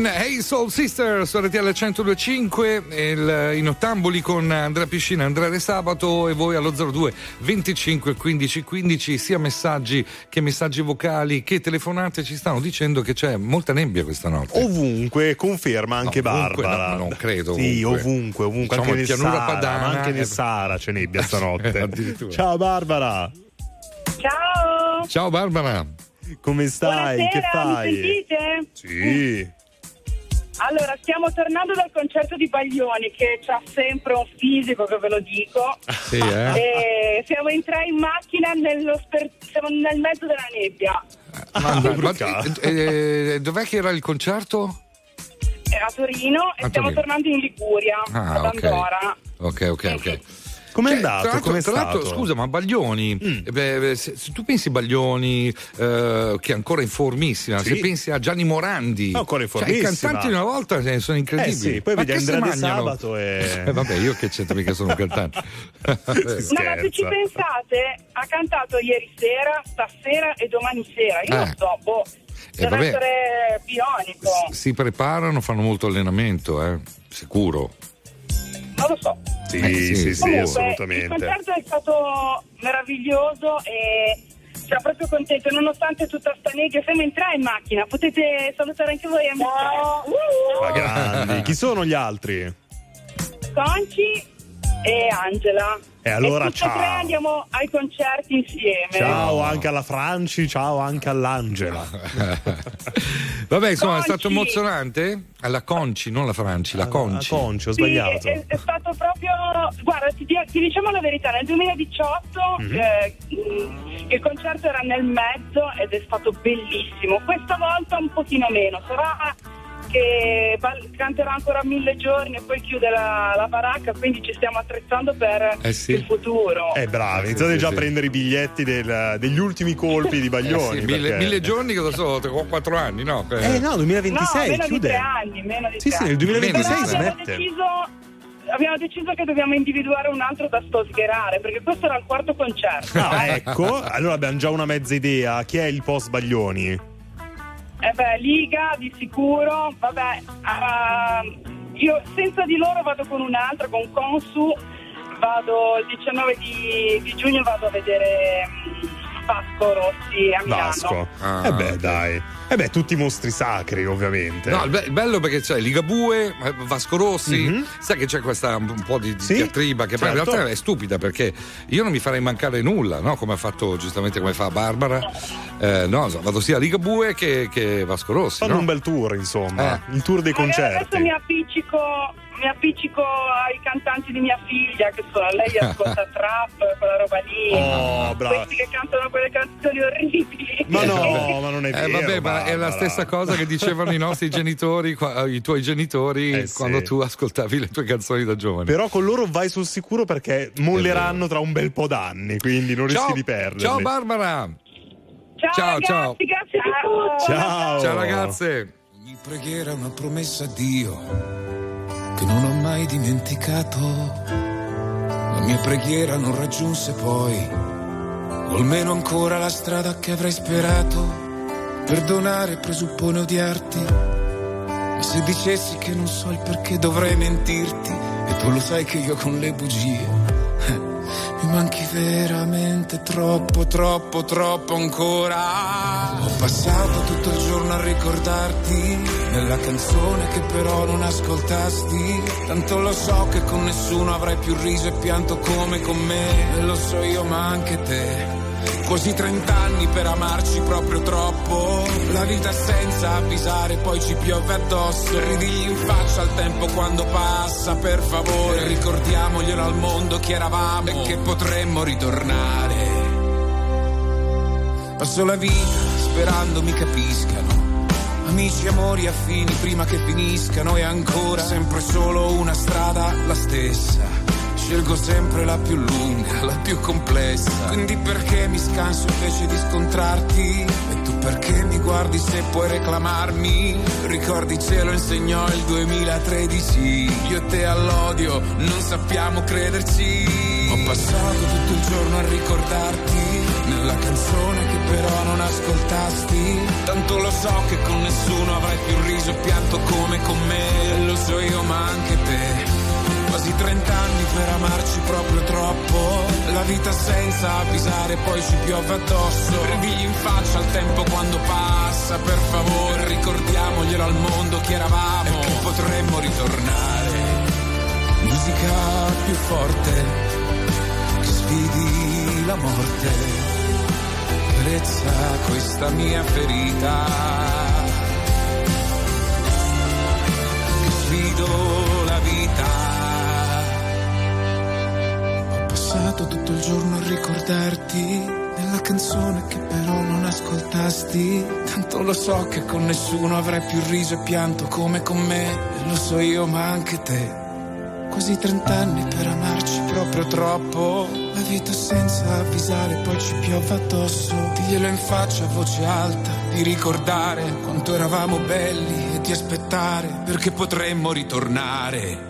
P-Train, Hey Soul Sister su RTL 1025, il- in ottamboli con Andrea Piscina, Andrea De Sabato e voi allo 02 25 15 15, sia messaggi che messaggi vocali che telefonate ci stanno dicendo che c'è molta nebbia questa notte. Ovunque, conferma anche No, ovunque, Barbara. no, non credo, Sì, ovunque. ovunque, ovunque. Diciamo anche in nel pianura Sahara, padana, anche nel eh. Sahara c'è nebbia stanotte. Addirittura. Ciao Barbara, Ciao! Ciao Barbara. come stai? Buonasera, che fai? mi sentite? Sì. Allora, stiamo tornando dal concerto di Baglioni che ha sempre un fisico, che ve lo dico. Sì, eh? E siamo tre in macchina, nello sper- siamo nel mezzo della nebbia. Ma- ma- Luca. eh, eh, dov'è che era il concerto? È a Torino e A stiamo Torino. tornando in Liguria, Ah, ad ok. Andorra. Ok, ok, ok. Com'è Cioè, andato? Tra l'altro, Com'è tra l'altro, scusa, ma Baglioni, eh, beh, se, se tu pensi Baglioni, eh, che è ancora in formissima, Sì. se pensi a Gianni Morandi, Ancora in cioè, i formissima. cantanti di una volta eh, sono incredibili. Eh sì, poi Ma vedi Andrea mangiano? Sabato e- Eh, vabbè, io che c'entro mica sono un cantante. No, ma se ci pensate, ha cantato ieri sera, stasera e domani sera. Io Eh. non so, boh, deve vabbè. essere bionico. si preparano, fanno molto allenamento, eh, sicuro. Non lo so. Sì, Eh, sì, sì, sì, sì. Comunque, il assolutamente. concerto è stato meraviglioso e siamo proprio contenti, nonostante tutta sta nebbia. Siamo in tre in macchina, potete salutare anche voi amici. Ma grandi. Chi sono gli altri? Conci e Angela. E allora e tre ciao. andiamo ai concerti insieme. Ciao anche alla Franci, ciao anche all'Angela. Vabbè, insomma, è Conci. stato emozionante? Alla Conci, non la Franci, la Conci. Ah, Conci, ho Sì, sbagliato. è, è stato proprio. Guarda, ti, ti diciamo la verità: nel 2018 Mhm. eh, il concerto era nel mezzo ed è stato bellissimo. Questa volta un pochino meno. Sarà che canterà ancora mille giorni e poi chiude la, la baracca, quindi ci stiamo attrezzando per Eh sì. il futuro. Eh bravi, Sì, iniziate sì, già sì. a prendere i biglietti del- degli ultimi colpi di Eh Baglioni. sì, mille, perché- mille giorni cosa sono? Ho quattro anni, no? Eh no, no, 2026 meno chiude. di tre anni. Meno di Sì, tre sì, nel anni. 2026 Però abbiamo smette. deciso, abbiamo deciso che dobbiamo individuare un altro da sposcherare perché questo era il quarto concerto. Ah, ecco, allora abbiamo già una mezza idea. Chi è il post Baglioni? Eh beh, Liga di sicuro, vabbè, ah, io senza di loro vado con un altro, con Consu, vado il 19 di, di giugno vado a vedere mm, Vasco Rossi a Milano. Vasco. Ah, eh beh, ok. dai. Eh beh, tutti mostri sacri, ovviamente. No, il, be- il bello perché c'è Ligabue, eh, Vasco Rossi, Mhm. sai che c'è questa un po' di, di Sì, diatriba che poi in certo. realtà è stupida perché io non mi farei mancare nulla, no? come ha fatto giustamente come fa Barbara. Eh, no, so, vado sia a Ligabue che, che Vasco Rossi. Fanno no? un bel tour, insomma. Eh. Il tour dei concerti. Adesso mi appiccico, mi appiccico ai cantanti di mia figlia, che sono lei ascolta trap, quella roba lì. Oh, brava. Questi che cantano quelle canzoni orribili. Ma no, ma non è Eh, vero. vabbè, ma è la stessa cosa che dicevano i nostri genitori, qua- i tuoi genitori, Eh, sì. quando tu ascoltavi le tue canzoni da giovane. Però con loro vai sul sicuro perché molleranno tra un bel po' d'anni, quindi non rischi ciao, di perderli. ciao Barbara! Ciao, Ciao, ragazzi, ciao. grazie di tutto. Ciao. Ciao ragazze! Ogni preghiera è una promessa a Dio che non ho mai dimenticato. La mia preghiera non raggiunse poi, o almeno ancora la strada che avrei sperato. Perdonare presuppone odiarti, ma se dicessi che non so il perché dovrei mentirti, e tu lo sai che io con le bugie eh, mi manchi veramente troppo, troppo, troppo ancora. Ho passato tutto il giorno a ricordarti nella canzone che però non ascoltasti. Tanto lo so che con nessuno avrai più riso e pianto come con me. E lo so io, ma anche te. Quasi 30 anni per amarci proprio troppo. La vita senza avvisare, poi ci piove addosso. Ridigli in faccia al tempo quando passa, per favore. Ricordiamoglielo al mondo chi eravamo e che potremmo ritornare. Passo la vita sperando mi capiscano. Amici, amori affini prima che finiscano e ancora sempre solo una strada la stessa. Scelgo sempre la più lunga, la più complessa. Quindi perché mi scanso invece di scontrarti? E tu perché mi guardi se puoi reclamarmi? Ricordi ce lo insegnò il 2013. Io e te all'odio non sappiamo crederci. Ho passato tutto il giorno a ricordarti nella canzone che però non ascoltasti. Tanto lo so che con nessuno avrai più riso e con me, lo so io ma anche te. Quasi 30 anni per amarci proprio troppo. La vita senza avvisare, poi ci piove addosso. Brivigli in faccia al tempo quando passa. Per favore, ricordiamoglielo al mondo chi eravamo. E che potremmo ritornare. Musica più forte che sfidi la morte. Carezza questa mia ferita. Che la vita. Passato tutto il giorno a ricordarti della canzone che però non ascoltasti. Tanto lo so che con nessuno avrai più riso e pianto come con me. E lo so io ma anche te. Quasi 30 anni per amarci proprio troppo. La vita senza avvisare, poi ci piove addosso. Diglielo in faccia a voce alta, di ricordare quanto eravamo belli e di aspettare perché potremmo ritornare.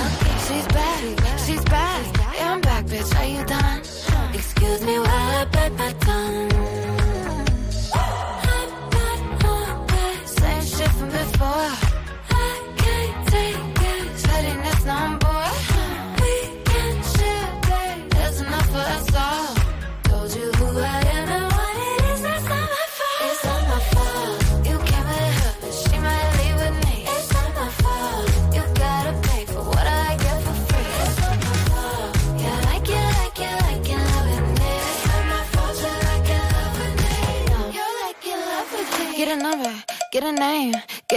She's back, she's back. Yeah, I'm back, bitch. Are you done? Excuse me while I bite my tongue.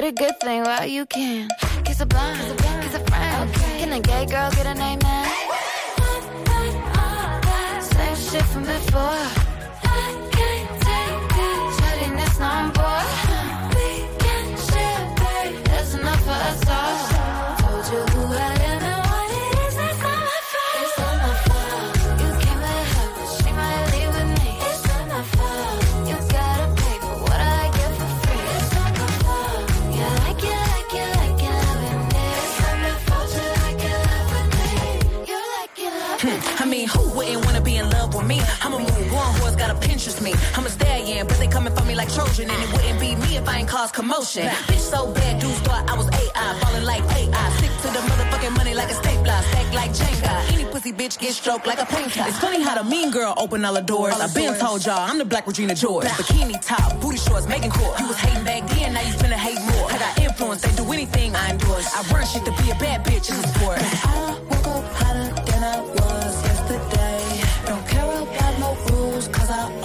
A good thing while you can. Kiss a blind, kiss a friend. Can a gay girl get a name now? Same shit from before. Trojan, and it wouldn't be me if I ain't cause commotion. Bitch so bad, dudes thought I was AI, falling like AI. Stick to the motherfucking money like a stapler, stack like Jenga. Any pussy bitch get stroked like a painter. It's funny how the mean girl open all the doors. I've been told y'all I'm the black Regina George. Bikini top, booty shorts, making cool. You was hating back then, now you finna hate more. I got influence, they do anything I endorse. I run shit to be a bad bitch in the sport. I woke up hotter than I was yesterday. Don't care about no rules, cause I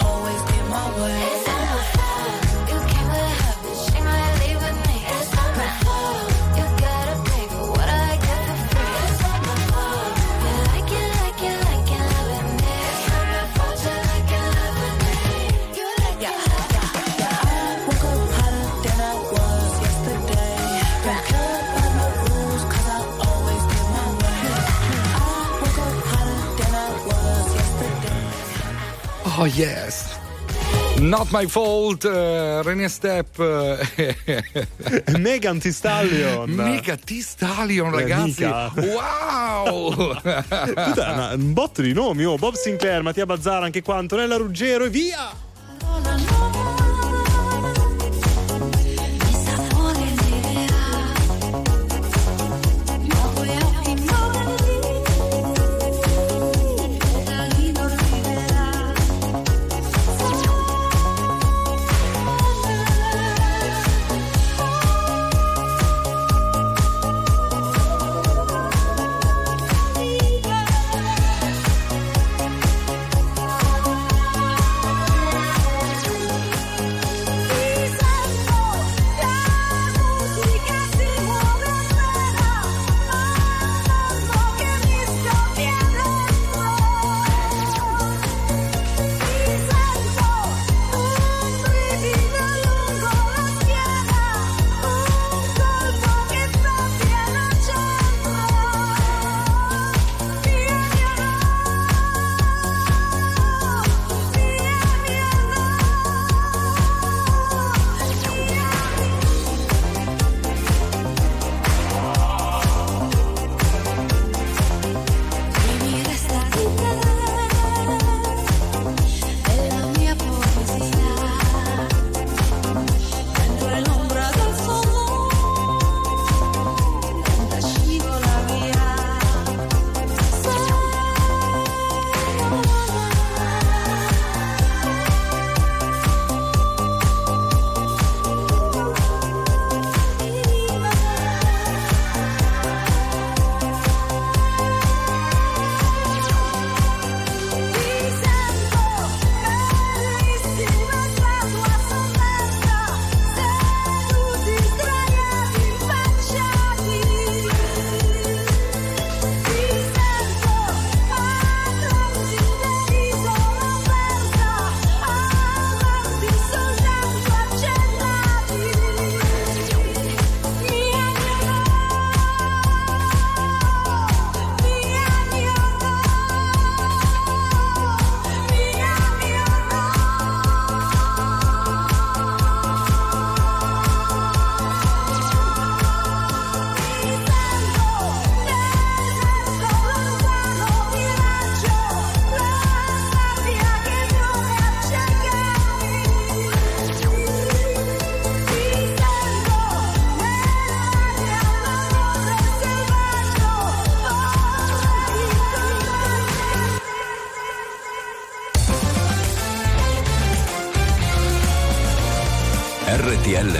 Oh yes. Not my fault, uh, René Step. uh, Megan Thee Stallion. Mega T Stallion, Eh, ragazzi. mica. Wow! Puttana, un botto di nomi, oh. Bob Sinclair, Mattia Bazzara, anche qua, Antonella Ruggero e via!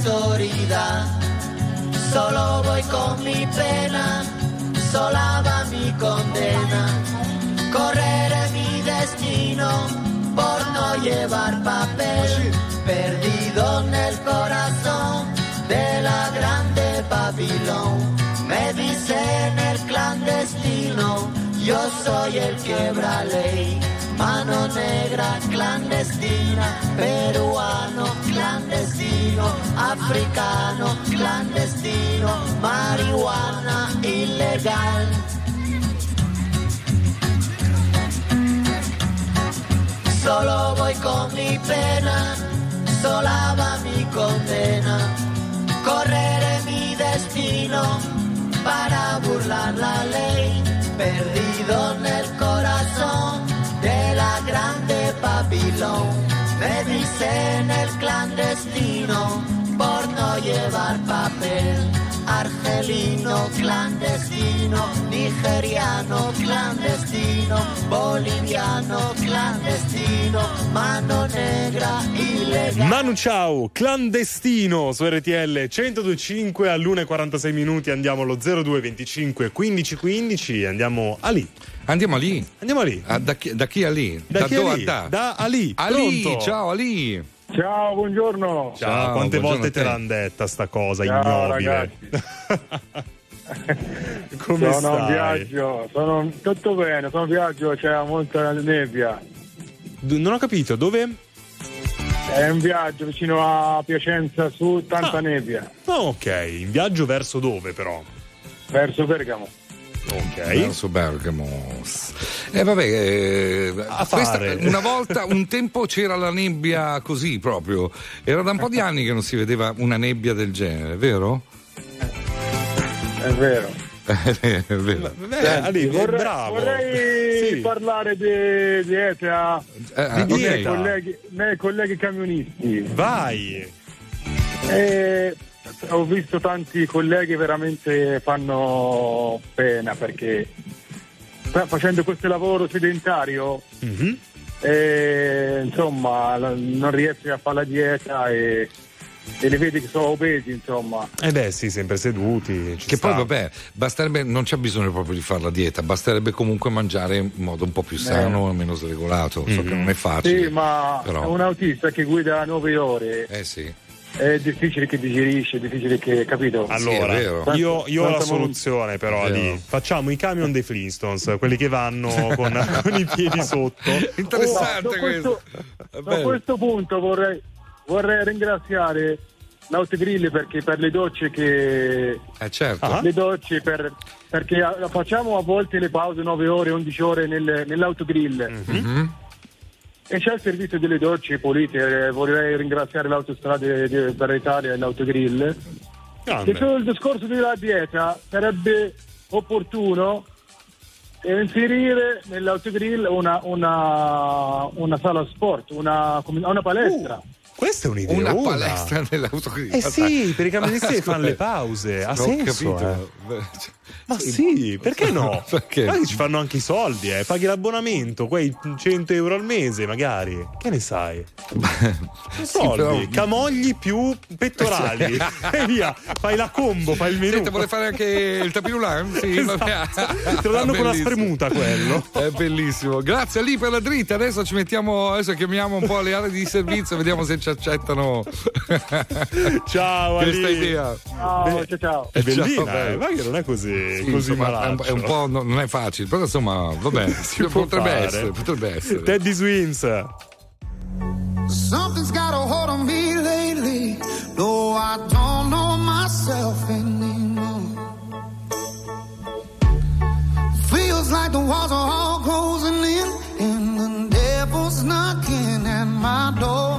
Autoridad. Solo voy con mi pena, sola va mi condena. Correré mi destino por no llevar papel, perdido en el corazón de la grande Babilón. Me dicen el clandestino, yo soy el quebra ley. Mano negra clandestina, peruano africano clandestino, marihuana ilegal. Solo voy con mi pena, sola va mi condena. Correré mi destino para burlar la ley, perdido en el corazón de la grande Babilón. Me dicen el clandestino no llevar papel. Argelino clandestino, nigeriano clandestino, boliviano clandestino, mano negra ilegal. Manu ciao, clandestino su RTL 1025 all'1.46 minuti andiamo allo 0225 1515 andiamo a lì. Andiamo lì. Andiamo lì. Ah, da, chi, da chi a lì? Da chi a lì? da? Da Ali. Ali, Pronto? ciao Ali. Ciao, buongiorno. Ciao, quante buongiorno volte te te. l'hanno detta sta cosa Ciao, ignobile? Come sono in stai? viaggio, sono tutto bene, sono in viaggio, c'è molta nebbia. D- Non ho capito, dove? È un viaggio vicino a Piacenza su tanta Ah. nebbia, Oh, ok, in viaggio verso dove però? verso Bergamo. Ok. Verso Bergamo. E vabbè, eh, A questa- fare. una volta, un tempo c'era la nebbia così proprio. Era da un po' di anni che non si vedeva una nebbia del genere, vero? È vero. è vero. Beh, Senti, Ali, vorrei, bravo. vorrei Sì. parlare di, di ETA Eh, di ok. miei colleghi, miei colleghi camionisti. Vai. E ho visto tanti colleghi veramente fanno pena perché fa- facendo questo lavoro sedentario Mhm. eh, insomma non riesci a fare la dieta e, e li vedi che sono obesi insomma Eh beh, sì, sempre seduti. ci Che sta. poi, vabbè, basterebbe, non c'è bisogno proprio di fare la dieta, basterebbe comunque mangiare in modo un po' più sano e meno sregolato. So che non è facile. sì ma però- un autista che guida 9 ore Eh sì. È difficile che digerisce è difficile che capito Allora, Quanto- io, io ho la soluzione però lì. Facciamo i camion dei Flintstones, quelli che vanno con, con i piedi sotto. Interessante Oh, questo, bello. questo punto vorrei, vorrei ringraziare l'autogrill perché per le docce che Eh certo. Ah. le docce per- perché a- facciamo a volte le pause 9 ore 11 ore nel- nell'autogrill Mhm. E c'è il servizio delle docce pulite eh, vorrei ringraziare l'autostrada per l'Italia e l'autogrill Grande. e sul discorso della dieta sarebbe opportuno inserire nell'autogrill una, una, una sala sport, una, una palestra. Questa è un'idea. Una palestra nell'autogrill. Eh sì, per i camionisti fanno le pause. Ha senso. eh. Ma sì, perché no? Perché? Magari ci fanno anche i soldi, eh. Paghi l'abbonamento, quei 100 euro al mese, magari. Che ne sai? Soldi, però- camogli più pettorali. e via, fai la combo, fai il menù. Senta, vuole fare anche il tapirulan? Sì, Esatto. Te lo danno con la spremuta quello. È bellissimo. Grazie lì per la dritta. Adesso ci mettiamo, adesso chiamiamo un po' le aree di servizio, vediamo se ci accettano Ciao, questa Ali. idea. Ciao, ciao, ciao. È Ciao, bellina, bello. eh, ma che non è così, Sì, così insomma, è un, è po' no- non è facile, però insomma, vabbè, potrebbe fare. essere, potrebbe essere. Teddy Swins. Something's got a hold on me lately. No, I don't know myself anymore. Feels like the walls are all closing in, and the devil's knocking at my door.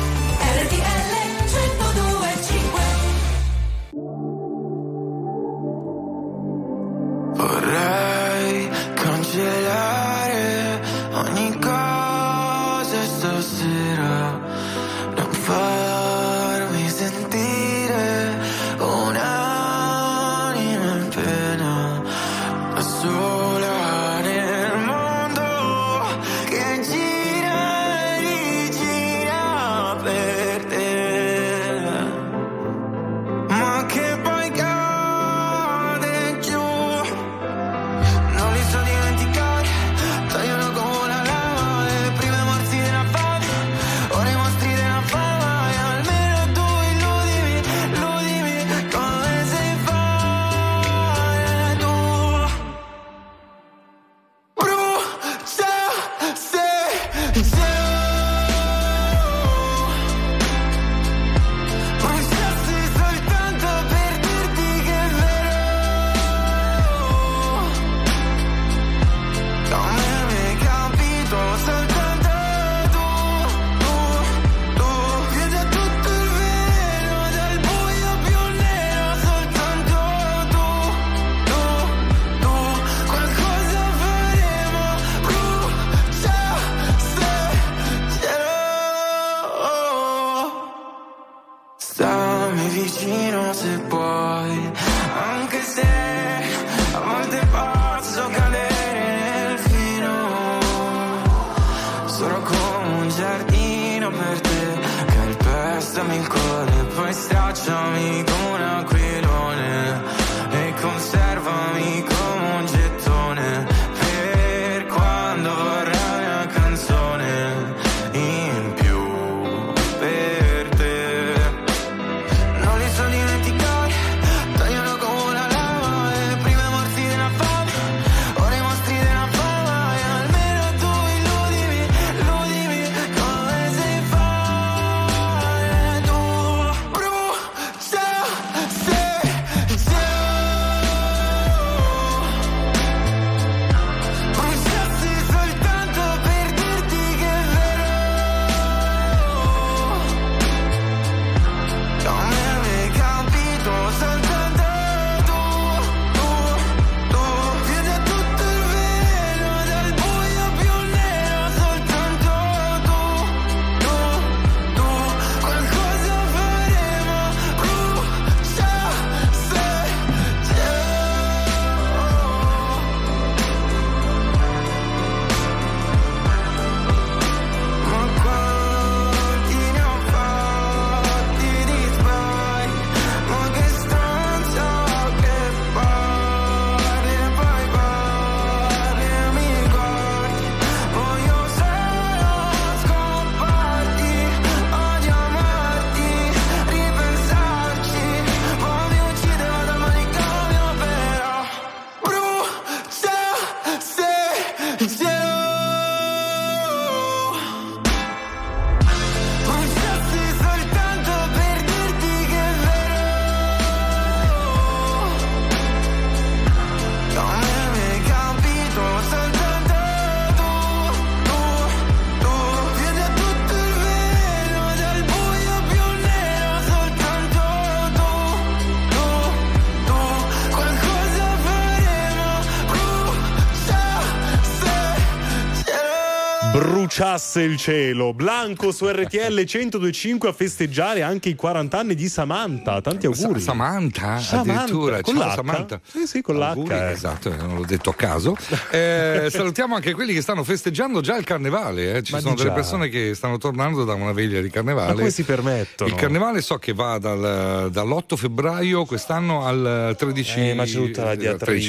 Bruciasse il cielo. Blanco su RTL 1025 a festeggiare anche i 40 anni di Samantha. Tanti auguri. Sa- Samantha, Samantha, addirittura. con Ciao, l'H? Samantha. Sì, sì, con Auguri, l'H. eh. Esatto, non l'ho detto a caso. Eh, salutiamo anche quelli che stanno festeggiando già il carnevale. eh. Ci Ma sono delle già. persone che stanno tornando da una veglia di carnevale. Ma come si permettono? Il carnevale so che va dal- dall'8 febbraio quest'anno al 13 Eh, ma c'è tutta la 13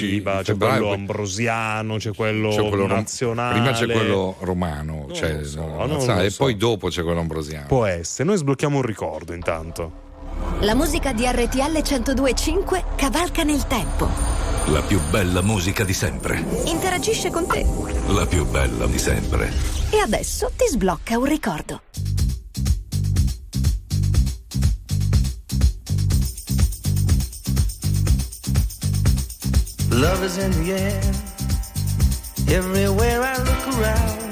diatriba, c'è febbraio, quello ambrosiano, c'è quello, c'è quello nazionale. Prima c'è quello romano, Non cioè, lo so, no, non sai, lo e so. poi dopo c'è quello ambrosiano. Può essere, noi sblocchiamo un ricordo intanto. La musica di RTL 1025 cavalca nel tempo. La più bella musica di sempre. Interagisce con te. La più bella di sempre. E adesso ti sblocca un ricordo. Love is in the air, everywhere I look around.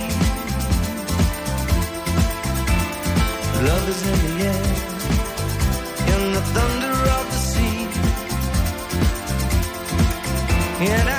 Love is in the air, in the thunder of the sea. And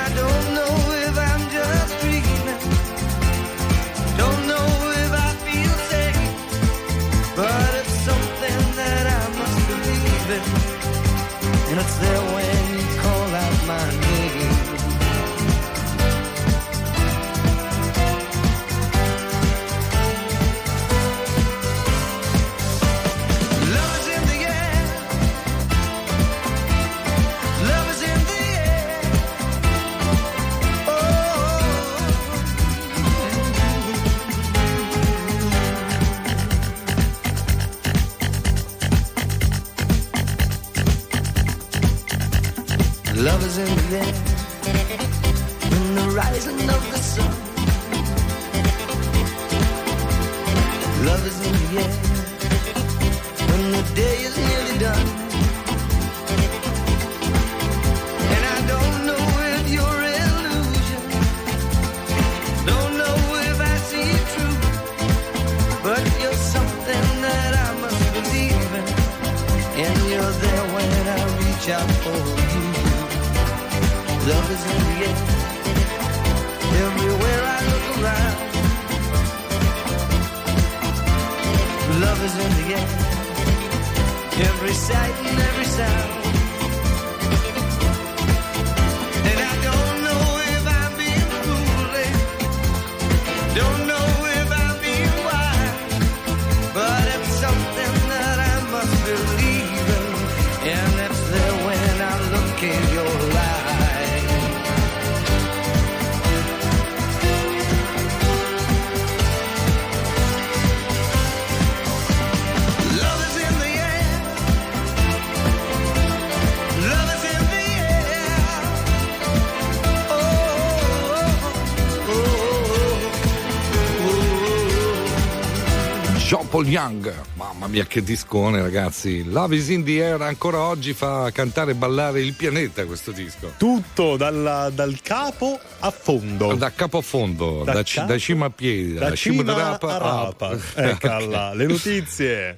Paul Young, mamma mia che discone ragazzi. Love is in the air ancora oggi fa cantare e ballare il pianeta questo disco. Tutto dalla- dal capo a fondo. Da capo a fondo, Da da, capo- da cima a piedi, Da da cima cima da rapa a rapa. Eccola, le notizie.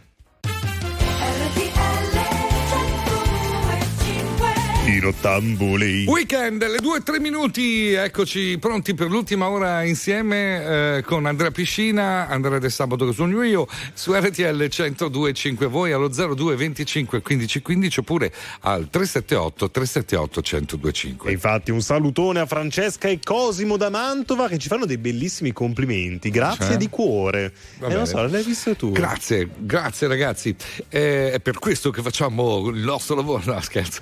I rottamboli. Weekend, le due o tre minuti, eccoci pronti per l'ultima ora insieme eh, con Andrea Piscina, Andrea del Sabato che sono io, su RTL 1025 voi allo 02 25 15 15 oppure al 378 378 1025. E infatti un salutone a Francesca e Cosimo da Mantova che ci fanno dei bellissimi complimenti. Grazie Cioè? di cuore. Va e non so, l'hai visto tu? Grazie, grazie ragazzi. Eh, è per questo che facciamo il nostro lavoro. No, scherzo.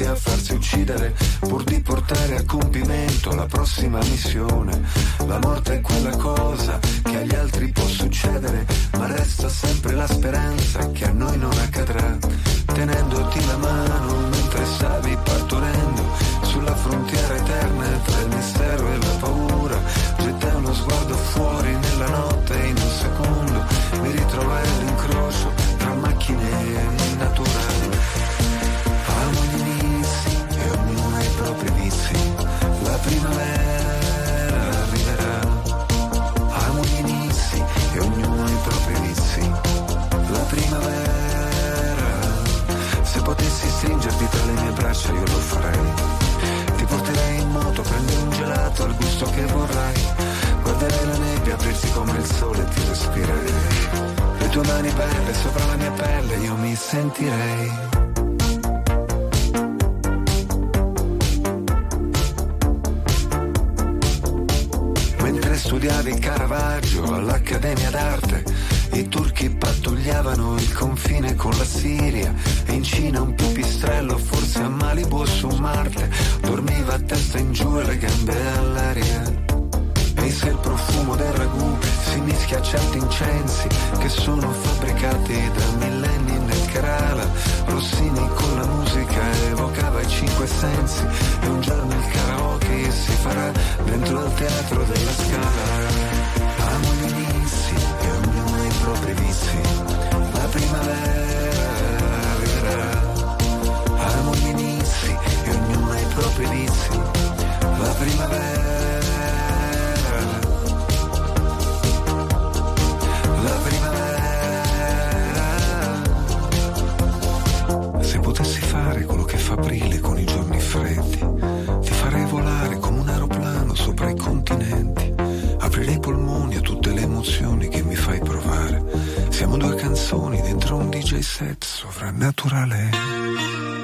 Pronti a farsi uccidere pur di portare a compimento la prossima missione. La morte è quella cosa che agli altri può succedere, ma resta sempre la speranza che a noi non accadrà. Tenendoti la mano mentre stavi partorendo sulla frontiera eterna tra il mistero e la paura. Gettai uno sguardo fuori nella notte e in un secondo mi ritrovai all'incrocio tra macchine e natura. Stringerti tra le mie braccia io lo farei. Ti porterei in moto, prendi un gelato al gusto che vorrai. Guarderei la nebbia aprirsi come il sole ti respirerei. Le tue mani belle sopra la mia pelle io mi sentirei. Mentre studiavi Caravaggio all'Accademia d'Arte, i turchi pattugliavano il confine con la Siria e in Cina un pipistrello, forse a Malibu o su Marte, dormiva a testa in giù e le gambe all'aria. E se il profumo del ragù si mischia a certi incensi che sono fabbricati da millenni nel Kerala, Rossini con la musica evocava i cinque sensi e un giorno il karaoke si farà dentro al teatro della scala. Vizi. La primavera. Amo gli inizi e ognuno ha i propri vizi. La primavera. Sovrannaturale.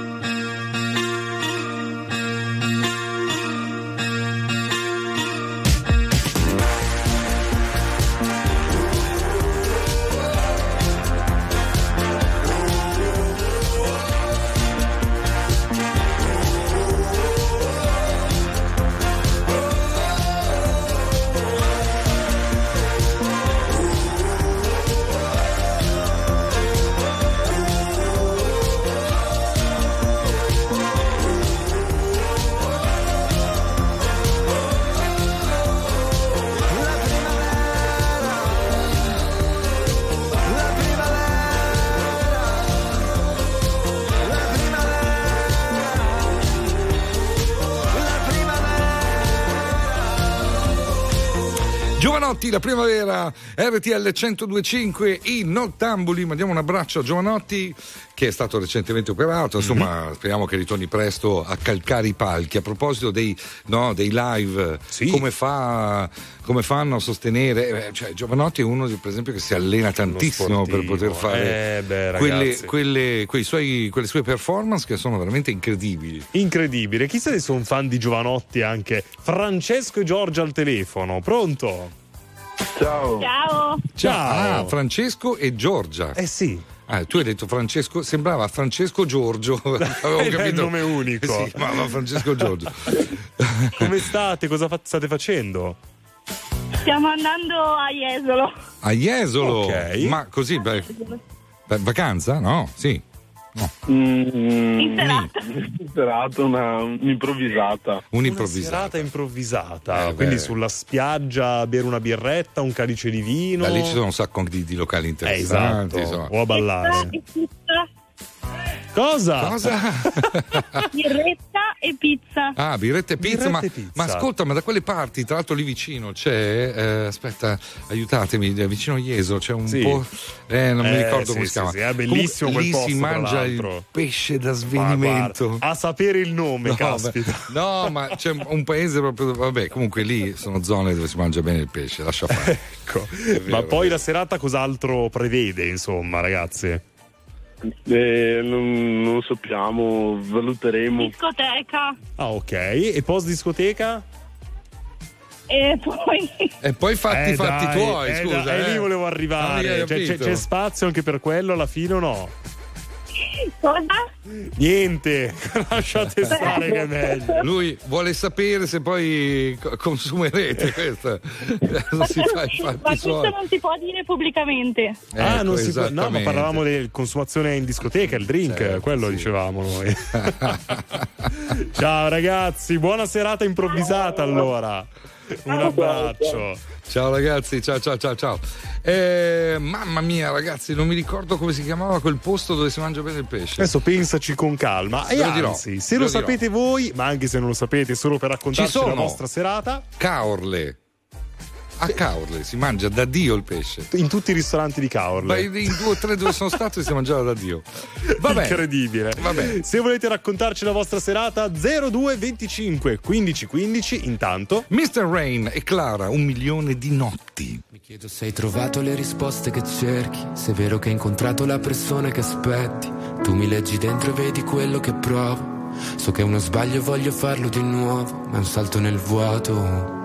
La primavera, RTL 1025, i Nottambuli. Mandiamo un abbraccio a Giovanotti che è stato recentemente operato. Insomma, Mhm. speriamo che ritorni presto a calcare i palchi. A proposito dei, no, dei live, come, fa, come fanno a sostenere? eh, Cioè, Giovanotti è uno, per esempio, che si allena tantissimo per poter fare Eh, beh, quelle, quelle- quei suoi- quelle sue performance che sono veramente incredibili. Incredibile, chissà se sono fan di Giovanotti anche. Francesco e Giorgia al telefono, pronto? Ciao. Ciao. Ciao. Ah, Francesco e Giorgia. Eh sì. Ah, tu hai detto Francesco, sembrava Francesco Giorgio. Avevo È il capito. nome unico. Sì, ma, ma Francesco Giorgio. Come state? Cosa fa- state facendo? Stiamo andando a Jesolo. A Jesolo. Ok. Ma così, beh, per vacanza? No, sì. Mm, In serata. in serata, una un'improvvisata. Un'improvvisata. Una serata improvvisata, Eh, quindi beh. sulla spiaggia bere una birretta, un calice di vino. Da lì ci sono un sacco di, di locali Eh, interessanti. esatto. insomma. O a ballare. Cosa? Cosa? Birretta e pizza. Ah, birretta e pizza, Birretta ma, pizza. ma ascolta, ma da quelle parti, tra l'altro lì vicino c'è, eh, aspetta, aiutatemi, eh, vicino a Ieso c'è un Sì. po', eh, non mi Eh, ricordo sì, come sì, si chiama. sì, è bellissimo Comunque, quel lì posto, si mangia il pesce da Ma svenimento. guarda, a sapere il nome, No, caspita. beh, no, ma c'è un paese proprio. Vabbè, comunque lì sono zone dove si mangia bene il pesce, lascia fare. Ecco. vero, Ma poi vero. la serata cos'altro prevede, insomma, ragazzi? Eh, non, non sappiamo, valuteremo. Discoteca. Ah, ok. E post discoteca? E poi E poi fatti i Eh, fatti dai, tuoi, eh, scusa. dai, eh. lì volevo Ah, arrivare. hai Cioè, c'è, c'è spazio anche per quello alla fine o no? Cosa? Niente, lasciate stare che è meglio. Lui vuole sapere se poi co- consumerete questo. si fa Ma questo suoi. non si può dire pubblicamente. ah, Ecco, non si può- no, ma parlavamo di consumazione in discoteca, il drink, Certo, quello dicevamo noi. Ciao ragazzi, buona serata improvvisata allora. Un abbraccio. Ciao ragazzi, ciao ciao ciao ciao. Eh, mamma mia ragazzi, non mi ricordo come si chiamava quel posto dove si mangia bene il pesce. Adesso pensaci con calma. E lo dirò, anzi, se ve lo, lo dirò. sapete voi, ma anche se non lo sapete, solo per raccontarci la vostra serata, Caorle. A Caorle si mangia da Dio il pesce. in tutti i ristoranti di Ma Caorle. in in due o tre dove sono stato si mangiava da Dio. Vabbè. Incredibile. Vabbè. Se volete raccontarci la vostra serata, 0225 15 15. Intanto, Mr. Rain e Clara, un milione di notti. Mi chiedo se hai trovato le risposte che cerchi, se è vero che hai incontrato la persona che aspetti. Tu mi leggi dentro e vedi quello che provo. So che è uno sbaglio e voglio farlo di nuovo, ma è un salto nel vuoto.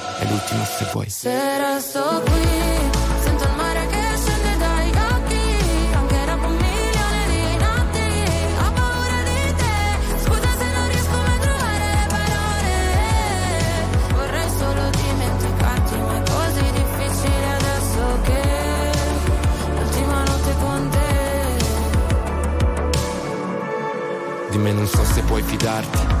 è l'ultima se vuoi. Se resto qui, sento il mare che scende dai occhi, anche dopo un milione di notti, ho paura di te, scusa se non riesco mai a trovare le parole, vorrei solo dimenticarti, ma è così difficile adesso che l'ultima notte con te. Di me non so se puoi fidarti.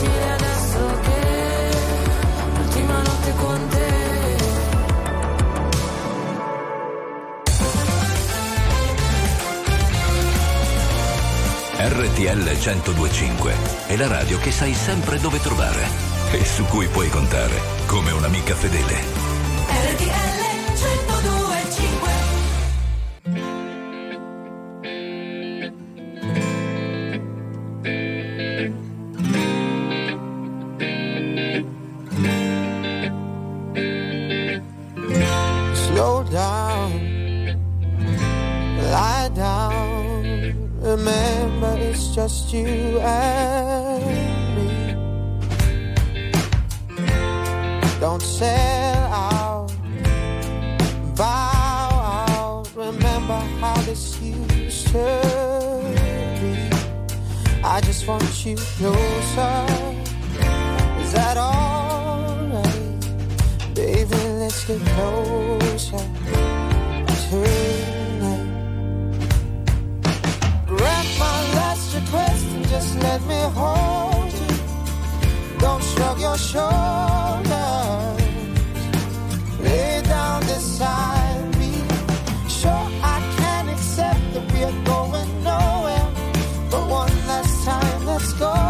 difficile adesso che l'ultima notte con te. RTL 1025 è la radio che sai sempre dove trovare e su cui puoi contare come un'amica fedele. RTL Remember, it's just you and me. Don't sell out, bow out. Remember how this used to be. I just want you closer. Is that alright? Baby, let's get closer tonight. Just let me hold you. Don't shrug your shoulders. Lay down beside me. Sure, I can accept that we're going nowhere. But one last time, let's go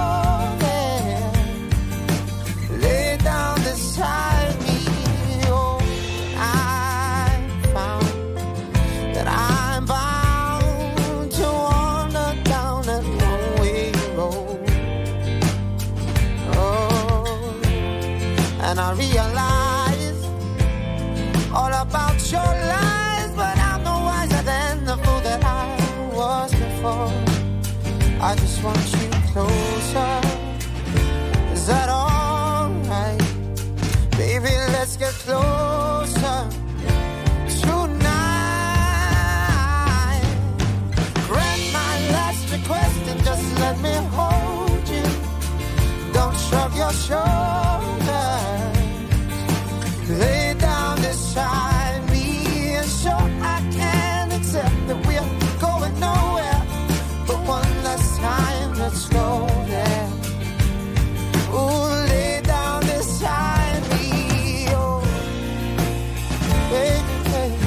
your shoulders. Lay down beside me and show I can accept that we're going nowhere. But one last time, let's go there. Ooh, lay down beside me. Oh, baby, baby,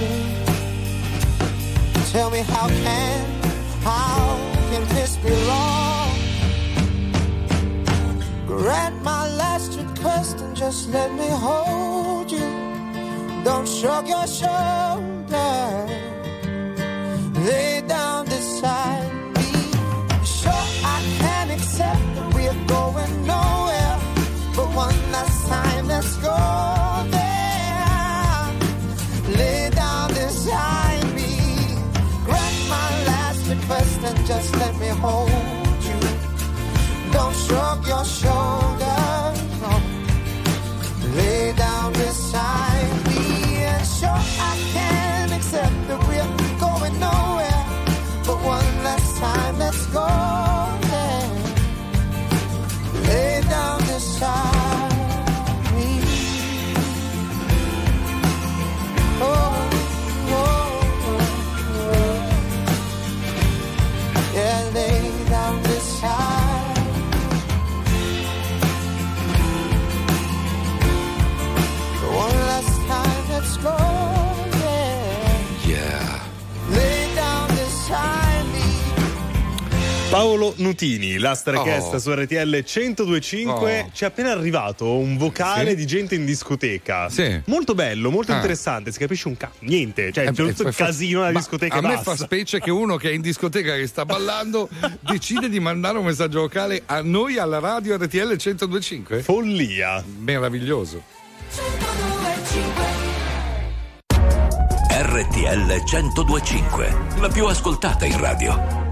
baby. Tell me how can, just let me hold you. Don't shrug your shoulders. Lay down beside me. Sure, I can accept that we're going nowhere. But one last time, let's go there. Lay down beside me. Grant my last request and just let me hold you. Don't shrug your shoulders. Paolo Nutini, request Oh. su RTL 1025. Oh. Ci è appena arrivato un vocale Sì. di gente in discoteca. Sì. Molto bello, molto Ah. interessante. Si capisce un cazzo. Niente, cioè Eh, c'è tutto eh, casino nella ma discoteca. A e me fa specie che uno che è in discoteca che sta ballando decide di mandare un messaggio vocale a noi alla radio RTL 1025. Follia. Meraviglioso. RTL 1025, la più ascoltata in radio.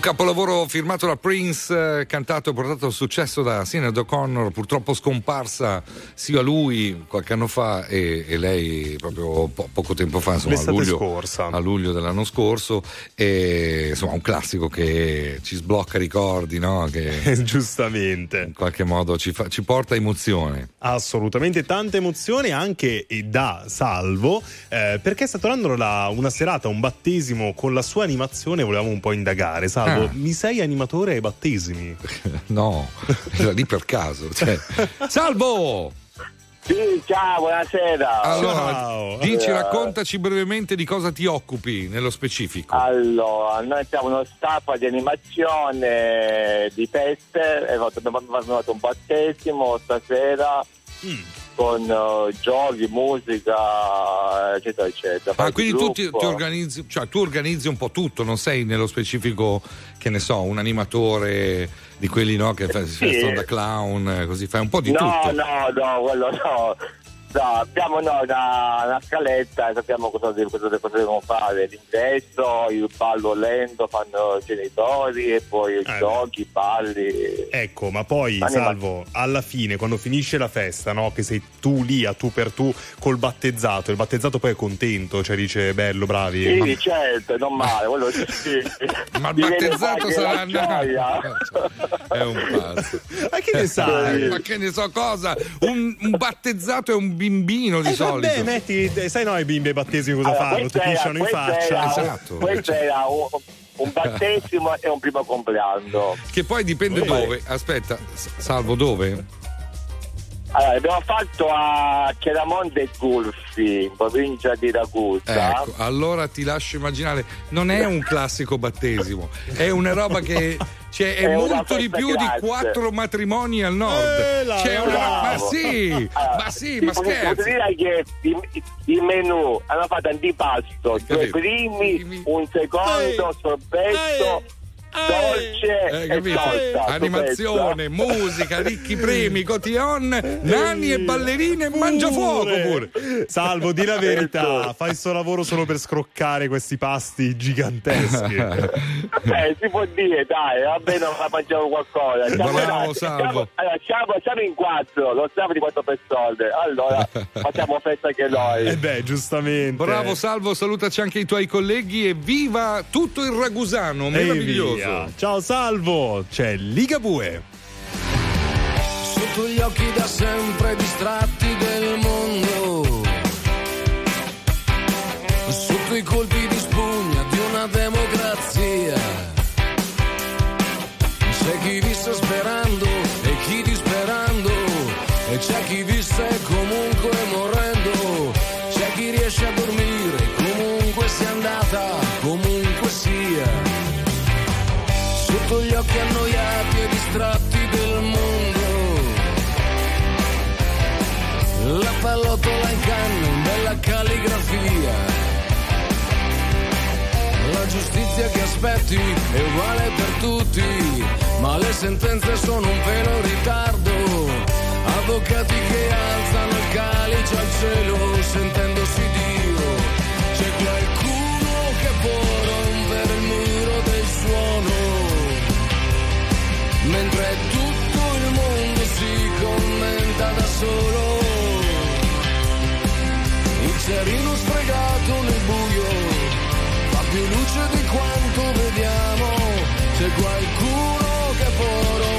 capolavoro firmato da Prince, eh, cantato e portato al successo da Sinead O'Connor, purtroppo scomparsa sia lui qualche anno fa e, e lei proprio po- poco tempo fa, insomma, a luglio, a luglio dell'anno scorso. E, insomma, un classico che ci sblocca ricordi, no? Che Giustamente. in qualche modo ci, fa- ci porta emozione. Assolutamente tante emozioni anche da Salvo eh, perché sta tornando la- una serata, un battesimo con la sua animazione volevamo un po' indagare Salvo, Ah. mi sei animatore ai battesimi? No, era lì per caso. cioè. Salvo! Sì, ciao, buonasera. Allora, dici, raccontaci brevemente di cosa ti occupi nello specifico. Allora, noi siamo uno staff di animazione di feste, e abbiamo fatto un battesimo stasera Mm. Con eh, giochi, musica, eccetera, eccetera. Ah, Poi quindi di tu, ti, ti organizzi, cioè, tu organizzi un po' tutto, non sei nello specifico, che ne so, un animatore di quelli no, che fa- si vestono da clown, eh, così fai un po' di no, tutto. No, no, quello no. No, abbiamo no, una, una scaletta e sappiamo cosa, cosa, cosa dobbiamo fare. L'ingresso, il ballo lento, fanno i genitori e poi i Eh, giochi, i balli. Ecco, ma poi Anima- Salvo, alla fine, quando finisce la festa, no? Che sei tu lì a tu per tu col battezzato, il battezzato poi è contento, cioè dice bello, bravi. Sì, Ma- certo, non male, quello sì. Ma il battezzato sarà gioia. È un pazzo. Ma che ne sai? Ma che ne so cosa? Un, un battezzato è un bimbino di Eh, solito. vabbè, metti, sai no, i bimbi ai battesimi cosa Allora, fanno? Ti pisciano in faccia. era- Esatto. Questo era un, un battesimo e un primo compleanno. Che poi dipende Poi- dove. Aspetta, Salvo, dove? Allora, abbiamo fatto a Chiaramonte e Gulfi, in provincia di Ragusa. Ecco, allora ti lascio immaginare, non è un classico battesimo, è una roba che cioè, è, È molto di più di grazie. quattro matrimoni al nord. Eh, là, C'è una- ma sì, Allora, ma sì, ma posso dire che i, i menù hanno fatto antipasto, due primi, un secondo, sorbetto, dolce Hai e capito? torta. Animazione, musica, ricchi premi, cotillon, nani e ballerine e mangiafuoco pure. Salvo, di la verità, fai il suo lavoro solo per scroccare questi pasti giganteschi. Eh, si può dire, dai, va bene, non mangiamo qualcosa. Siamo, Bravo, Salvo. siamo- allora, siamo, siamo in quattro, lo staff di quattro persone. Allora, facciamo festa anche noi. Eh beh, giustamente. Bravo Salvo, salutaci anche i tuoi colleghi e viva tutto il ragusano, meraviglioso. Via. Ciao Salvo, c'è Ligabue. Sotto gli occhi da sempre distratti del mondo. Sotto i colpi di spugna di una democrazia. C'è chi visse sperando e chi disperando. E c'è chi visse comunque morendo. C'è chi riesce a dormire occhi annoiati e distratti del mondo. La pallottola in canna, bella calligrafia. La giustizia che aspetti è uguale per tutti, ma le sentenze sono un in ritardo. Avvocati che alzano il calice al cielo sentendosi Dio. C'è qualcuno che può rompere il muro del suono mentre tutto il mondo si commenta da solo. Il cerino sfregato nel buio fa più luce di quanto vediamo. C'è qualcuno che può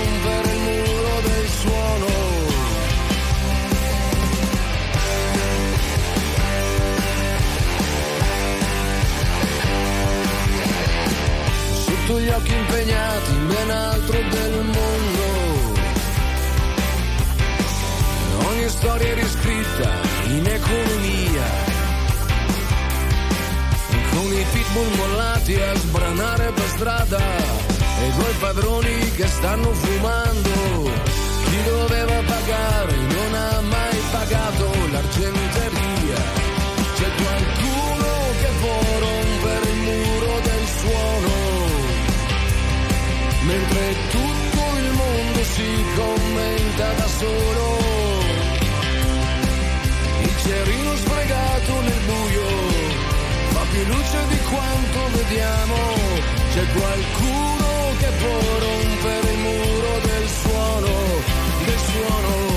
Sotto gli occhi impegnati in ben altro del mondo. Ogni storia è riscritta in economia. Con i pitbull mollati a sbranare per strada e coi padroni che stanno fumando. Chi doveva pagare non ha mai pagato l'argenteria. C'è qualcuno mentre tutto il mondo si commenta da solo. Il cerino sfregato nel buio fa più luce di quanto vediamo. C'è qualcuno che può rompere il muro del suono, del suono,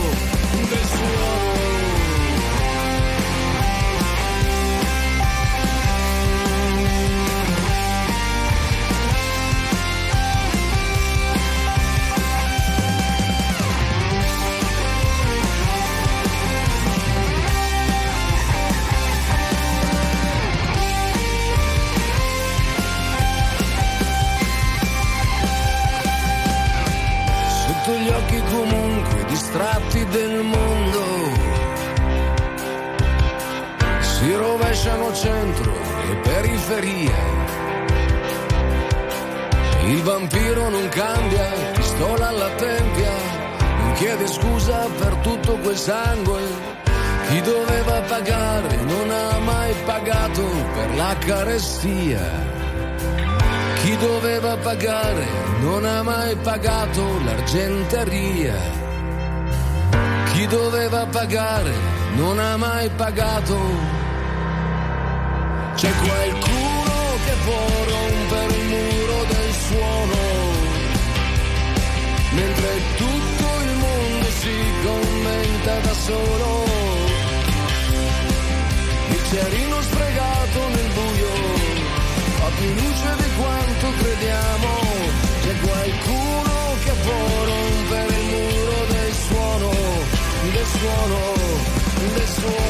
del mondo si rovesciano centro e periferia. Il vampiro non cambia, pistola alla tempia, non chiede scusa per tutto quel sangue. Chi doveva pagare non ha mai pagato per la carestia. Chi doveva pagare non ha mai pagato l'argenteria. Doveva pagare non ha mai pagato. C'è qualcuno che può rompere il muro del suono, mentre tutto il mondo si commenta da solo. Bicchierino spregato nel buio fa più luce di quanto crediamo. C'è qualcuno che può rompere suono, del suono.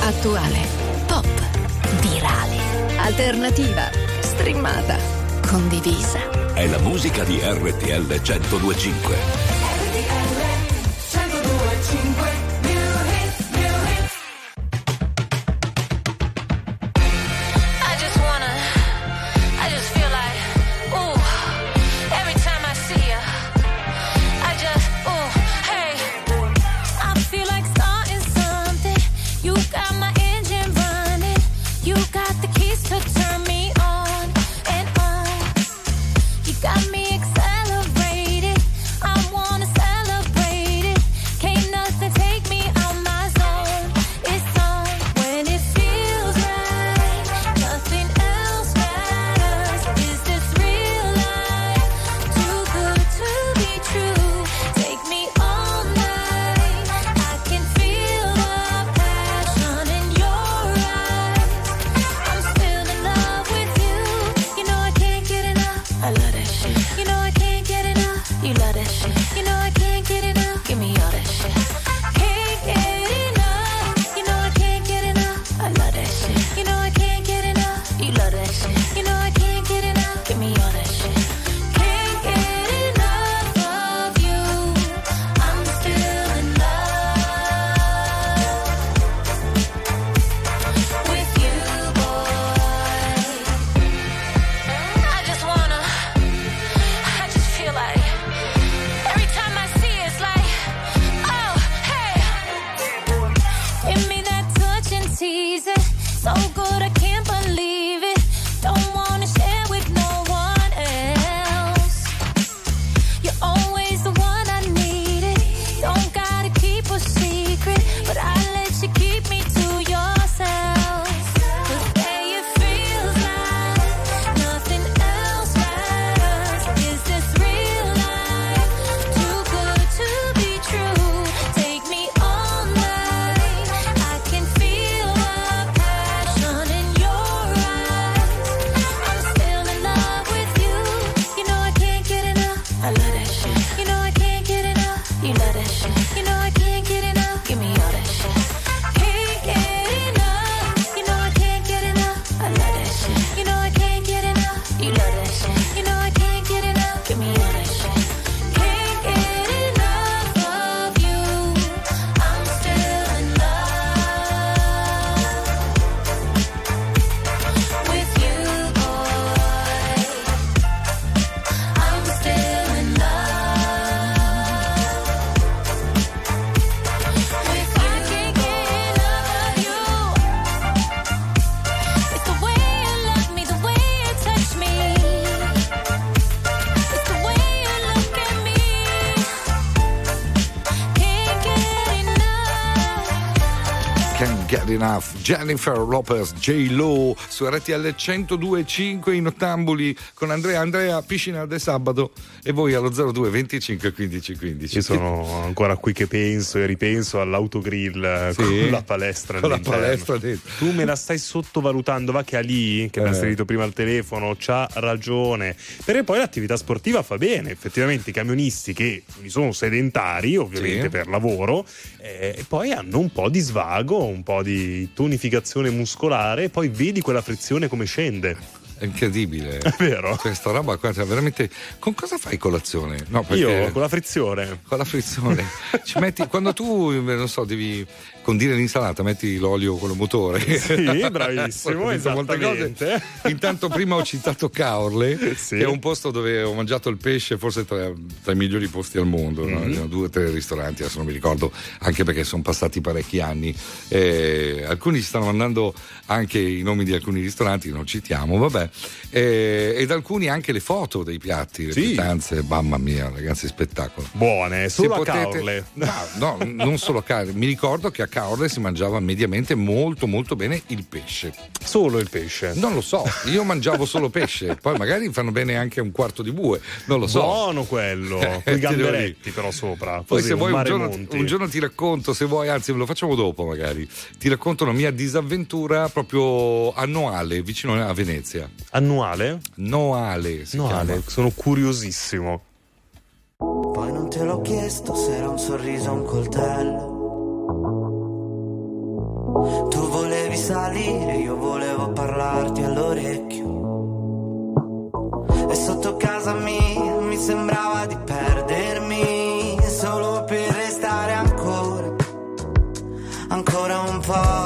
Attuale, pop, virale, alternativa, streamata, condivisa. È la musica di RTL 1025. Enough, Jennifer Lopez, J. Lo su RTL 102.5 in ottambuli con Andrea. Andrea, piscina del sabato e voi allo 02 25 15 15. Io sono ancora qui che penso e ripenso all'autogrill eh, Sì. con la palestra Con la palestra dentro. Tu me la stai sottovalutando, va che Ali, che mi ha Eh. servito prima al telefono, c'ha ragione. Perché poi l'attività sportiva fa bene. Effettivamente i camionisti che sono sedentari, ovviamente Sì. per lavoro, eh, e poi hanno un po' di svago, un po' di tonificazione muscolare, e poi vedi quella frizione come scende. È incredibile. È vero. Questa roba qua, cioè, veramente. Con cosa fai colazione? No, Io con la frizione. Con la frizione. Ci metti, quando tu, eh, non so, devi condire l'insalata, metti l'olio con il motore. Sì, bravissimo, esattamente. Intanto prima ho citato Caorle, Sì. che è un posto dove ho mangiato il pesce forse tra, tra i migliori posti al mondo. no? Mhm. Due o tre ristoranti, adesso non mi ricordo, anche perché sono passati parecchi anni. Eh, alcuni ci stanno mandando anche i nomi di alcuni ristoranti, non citiamo, vabbè. Eh, ed alcuni anche le foto dei piatti, le Sì. pietanze, mamma mia, ragazzi, spettacolo. Buone, Se solo a potete- Caorle. No, no, non solo a Caorle. Mi ricordo che a Caorle si mangiava mediamente molto molto bene il pesce. Solo il pesce. Non lo so, io mangiavo solo pesce, poi magari fanno bene anche un quarto di bue, non lo so. Buono quello, Eh, con i gamberetti però sopra. Poi Così, se vuoi un giorno, un giorno ti racconto, se vuoi, anzi lo facciamo dopo magari, ti racconto una mia disavventura proprio annuale vicino a Venezia. Annuale? Noale. Si Noale, chiama. sono curiosissimo. Poi non te l'ho chiesto se era un sorriso o un coltello. Tu volevi salire, io volevo parlarti all'orecchio. E sotto casa mia mi sembrava di perdermi solo per restare ancora, ancora un po'.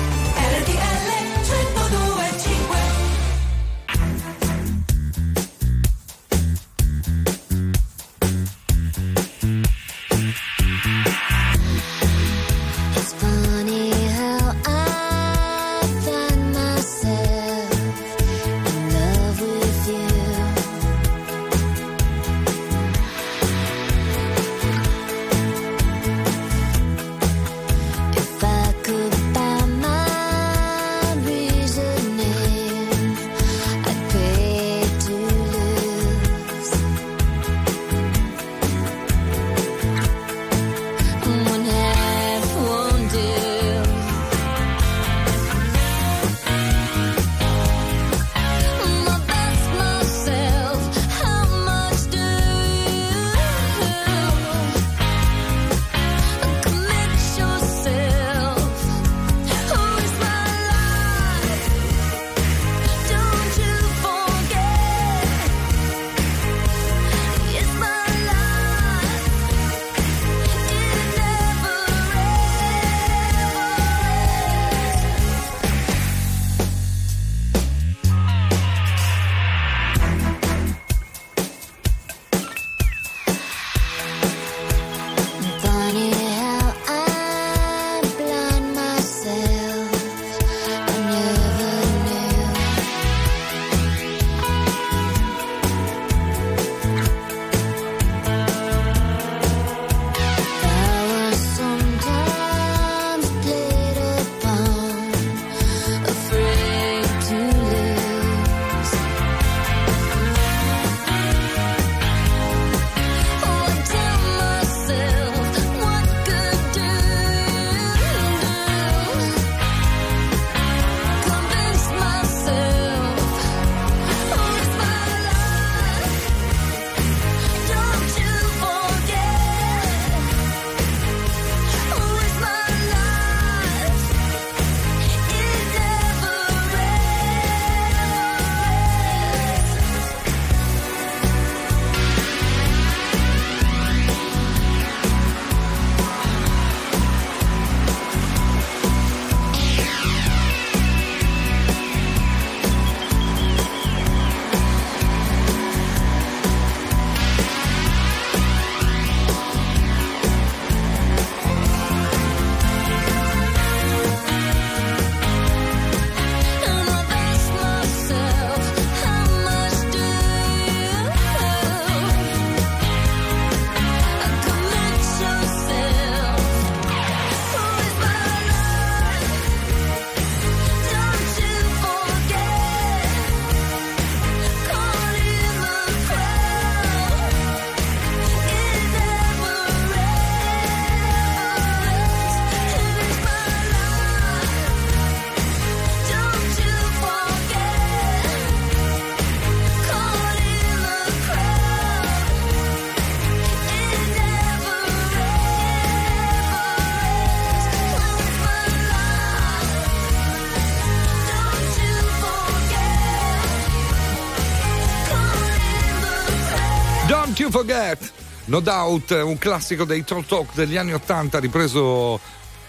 Forget! No Doubt, un classico dei Talk Talk degli anni 80 ripreso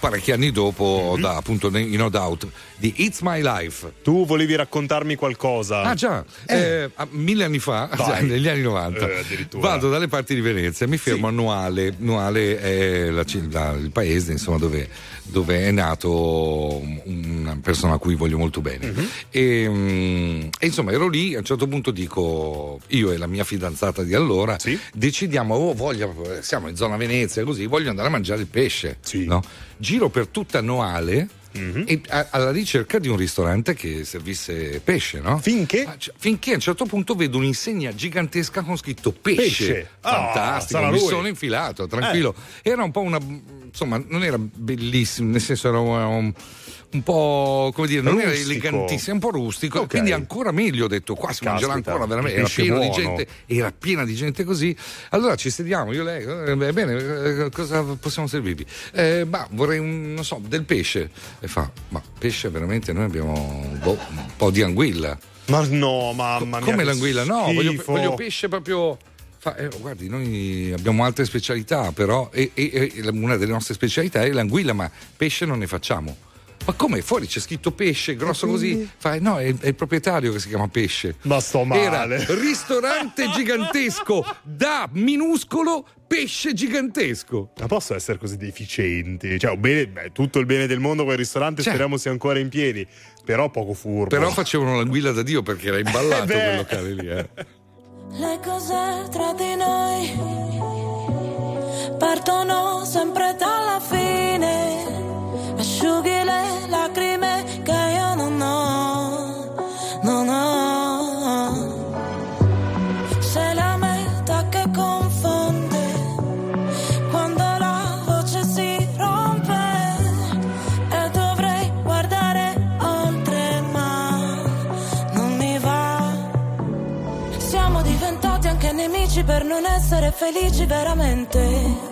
parecchi anni dopo da appunto i No Doubt di It's My Life. Tu volevi raccontarmi qualcosa? Ah già, eh, a- mille anni fa, Vai. negli anni 90, Eh, vado dalle parti di Venezia, mi fermo a Nuale, Nuale è la la- il paese insomma, dove, dove è nato una persona a cui voglio molto bene. Mhm. e, mm, e, insomma ero lì, a un certo punto dico, io e la mia fidanzata di allora, decidiamo, oh, voglio, siamo in zona Venezia così, voglio andare a mangiare il pesce. no? Giro per tutta Noale. Mhm. e a- alla ricerca di un ristorante che servisse pesce, no? Finché? finché a un certo punto vedo un'insegna gigantesca con scritto pesce. Pesce. Ah, Fantastico, sarà mi lui. sono infilato, tranquillo. Era un po' una. insomma, non era bellissimo, nel senso era un, un po' come dire, non era Rustico. elegantissimo, un po' rustico. Ok. Quindi ancora meglio, ho detto, qua si mangerà Caspita, ancora veramente. Era pieno di buono. gente, era piena di gente così. Allora ci sediamo, io lei, eh, bene, eh, cosa possiamo servirvi? Eh, ma vorrei un, non so, del pesce. E fa, ma pesce veramente noi abbiamo boh, un po' di anguilla. Ma no, mamma mia. Come l'anguilla? No, voglio, voglio pesce proprio. eh, guardi, noi abbiamo altre specialità, però e- e- e una delle nostre specialità è l'anguilla, ma pesce non ne facciamo. Ma come? Fuori c'è scritto pesce, grosso così. Fa, no, è, è il proprietario che si chiama pesce. Ma sto male. Era ristorante gigantesco da minuscolo pesce gigantesco. Ma posso essere così deficienti? Cioè, bene- beh, tutto il bene del mondo quel ristorante speriamo sia ancora in piedi, però poco furbo. Però facevano l'anguilla da Dio perché era imballato Eh quel locale lì. eh. Le cose tra di noi partono sempre dalla fine. Asciughi le lacrime che io non ho, non ho. Sei la meta che confonde quando la voce si rompe e dovrei guardare oltre, ma non mi va. Siamo diventati anche nemici per non essere felici veramente.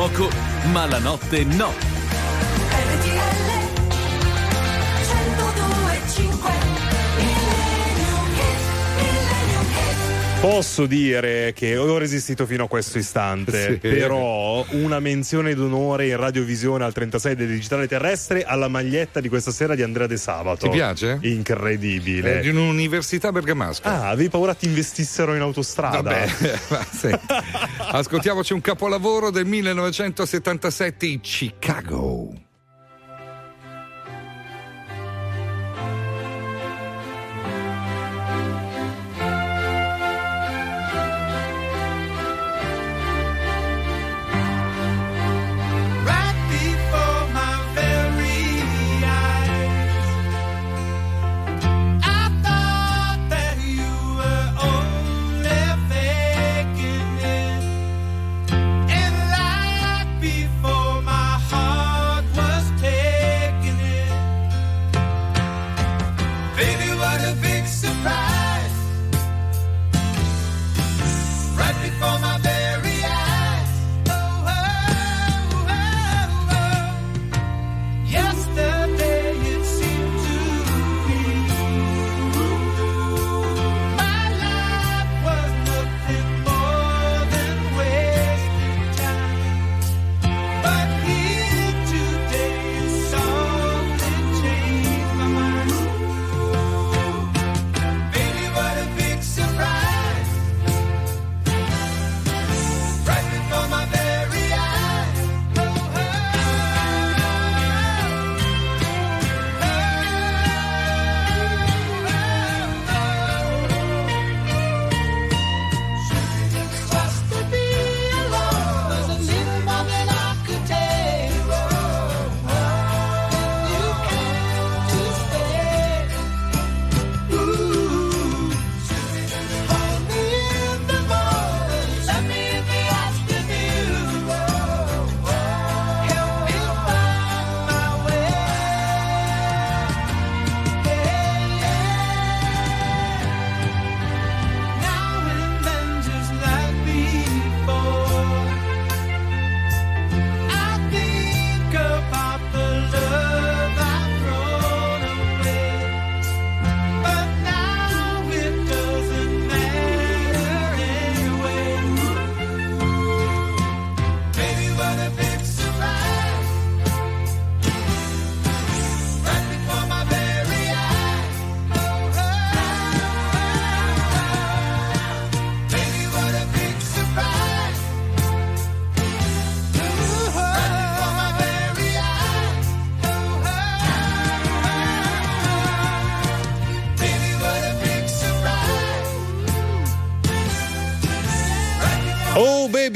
poco, ma la notte no. Posso dire che ho resistito fino a questo istante, Sì. però una menzione d'onore in radiovisione al 36 del digitale terrestre alla maglietta di questa sera di Andrea De Sabato. Ti piace? Incredibile. È di un'università bergamasca. Ah, avevi paura ti investissero in autostrada? Vabbè, ascoltiamoci un capolavoro del 1977 in Chicago.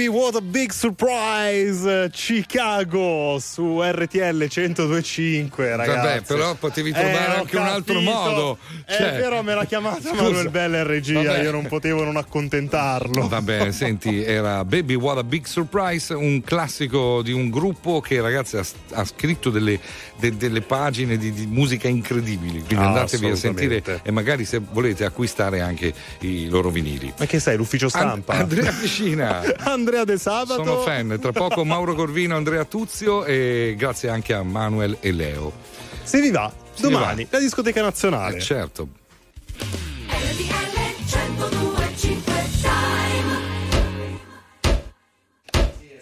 Baby, what a big surprise! Chicago su RTL 1025, ragazzi. Vabbè, però potevi trovare Eh, anche un altro capito. modo. Eh, Cioè- però me l'ha chiamata Scusa. Manuel Bella in regia, Vabbè. io non potevo non accontentarlo. Vabbè, senti, era Baby What a Big Surprise, un classico di un gruppo che ragazzi ha, ha scritto delle, de- delle pagine di, di musica incredibili, quindi Ah, andatevi a sentire e magari se volete acquistare anche i loro vinili. Ma che sei, l'ufficio stampa? An- Andrea Piscina. Andrea De Sabato. Sono fan, tra poco Mauro Corvino, Andrea Tuzio e grazie anche a Manuel e Leo. Se vi va, Se domani vi la discoteca nazionale. Eh, certo.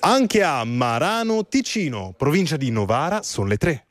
Anche a Marano, Ticino, provincia di Novara, sono le tre.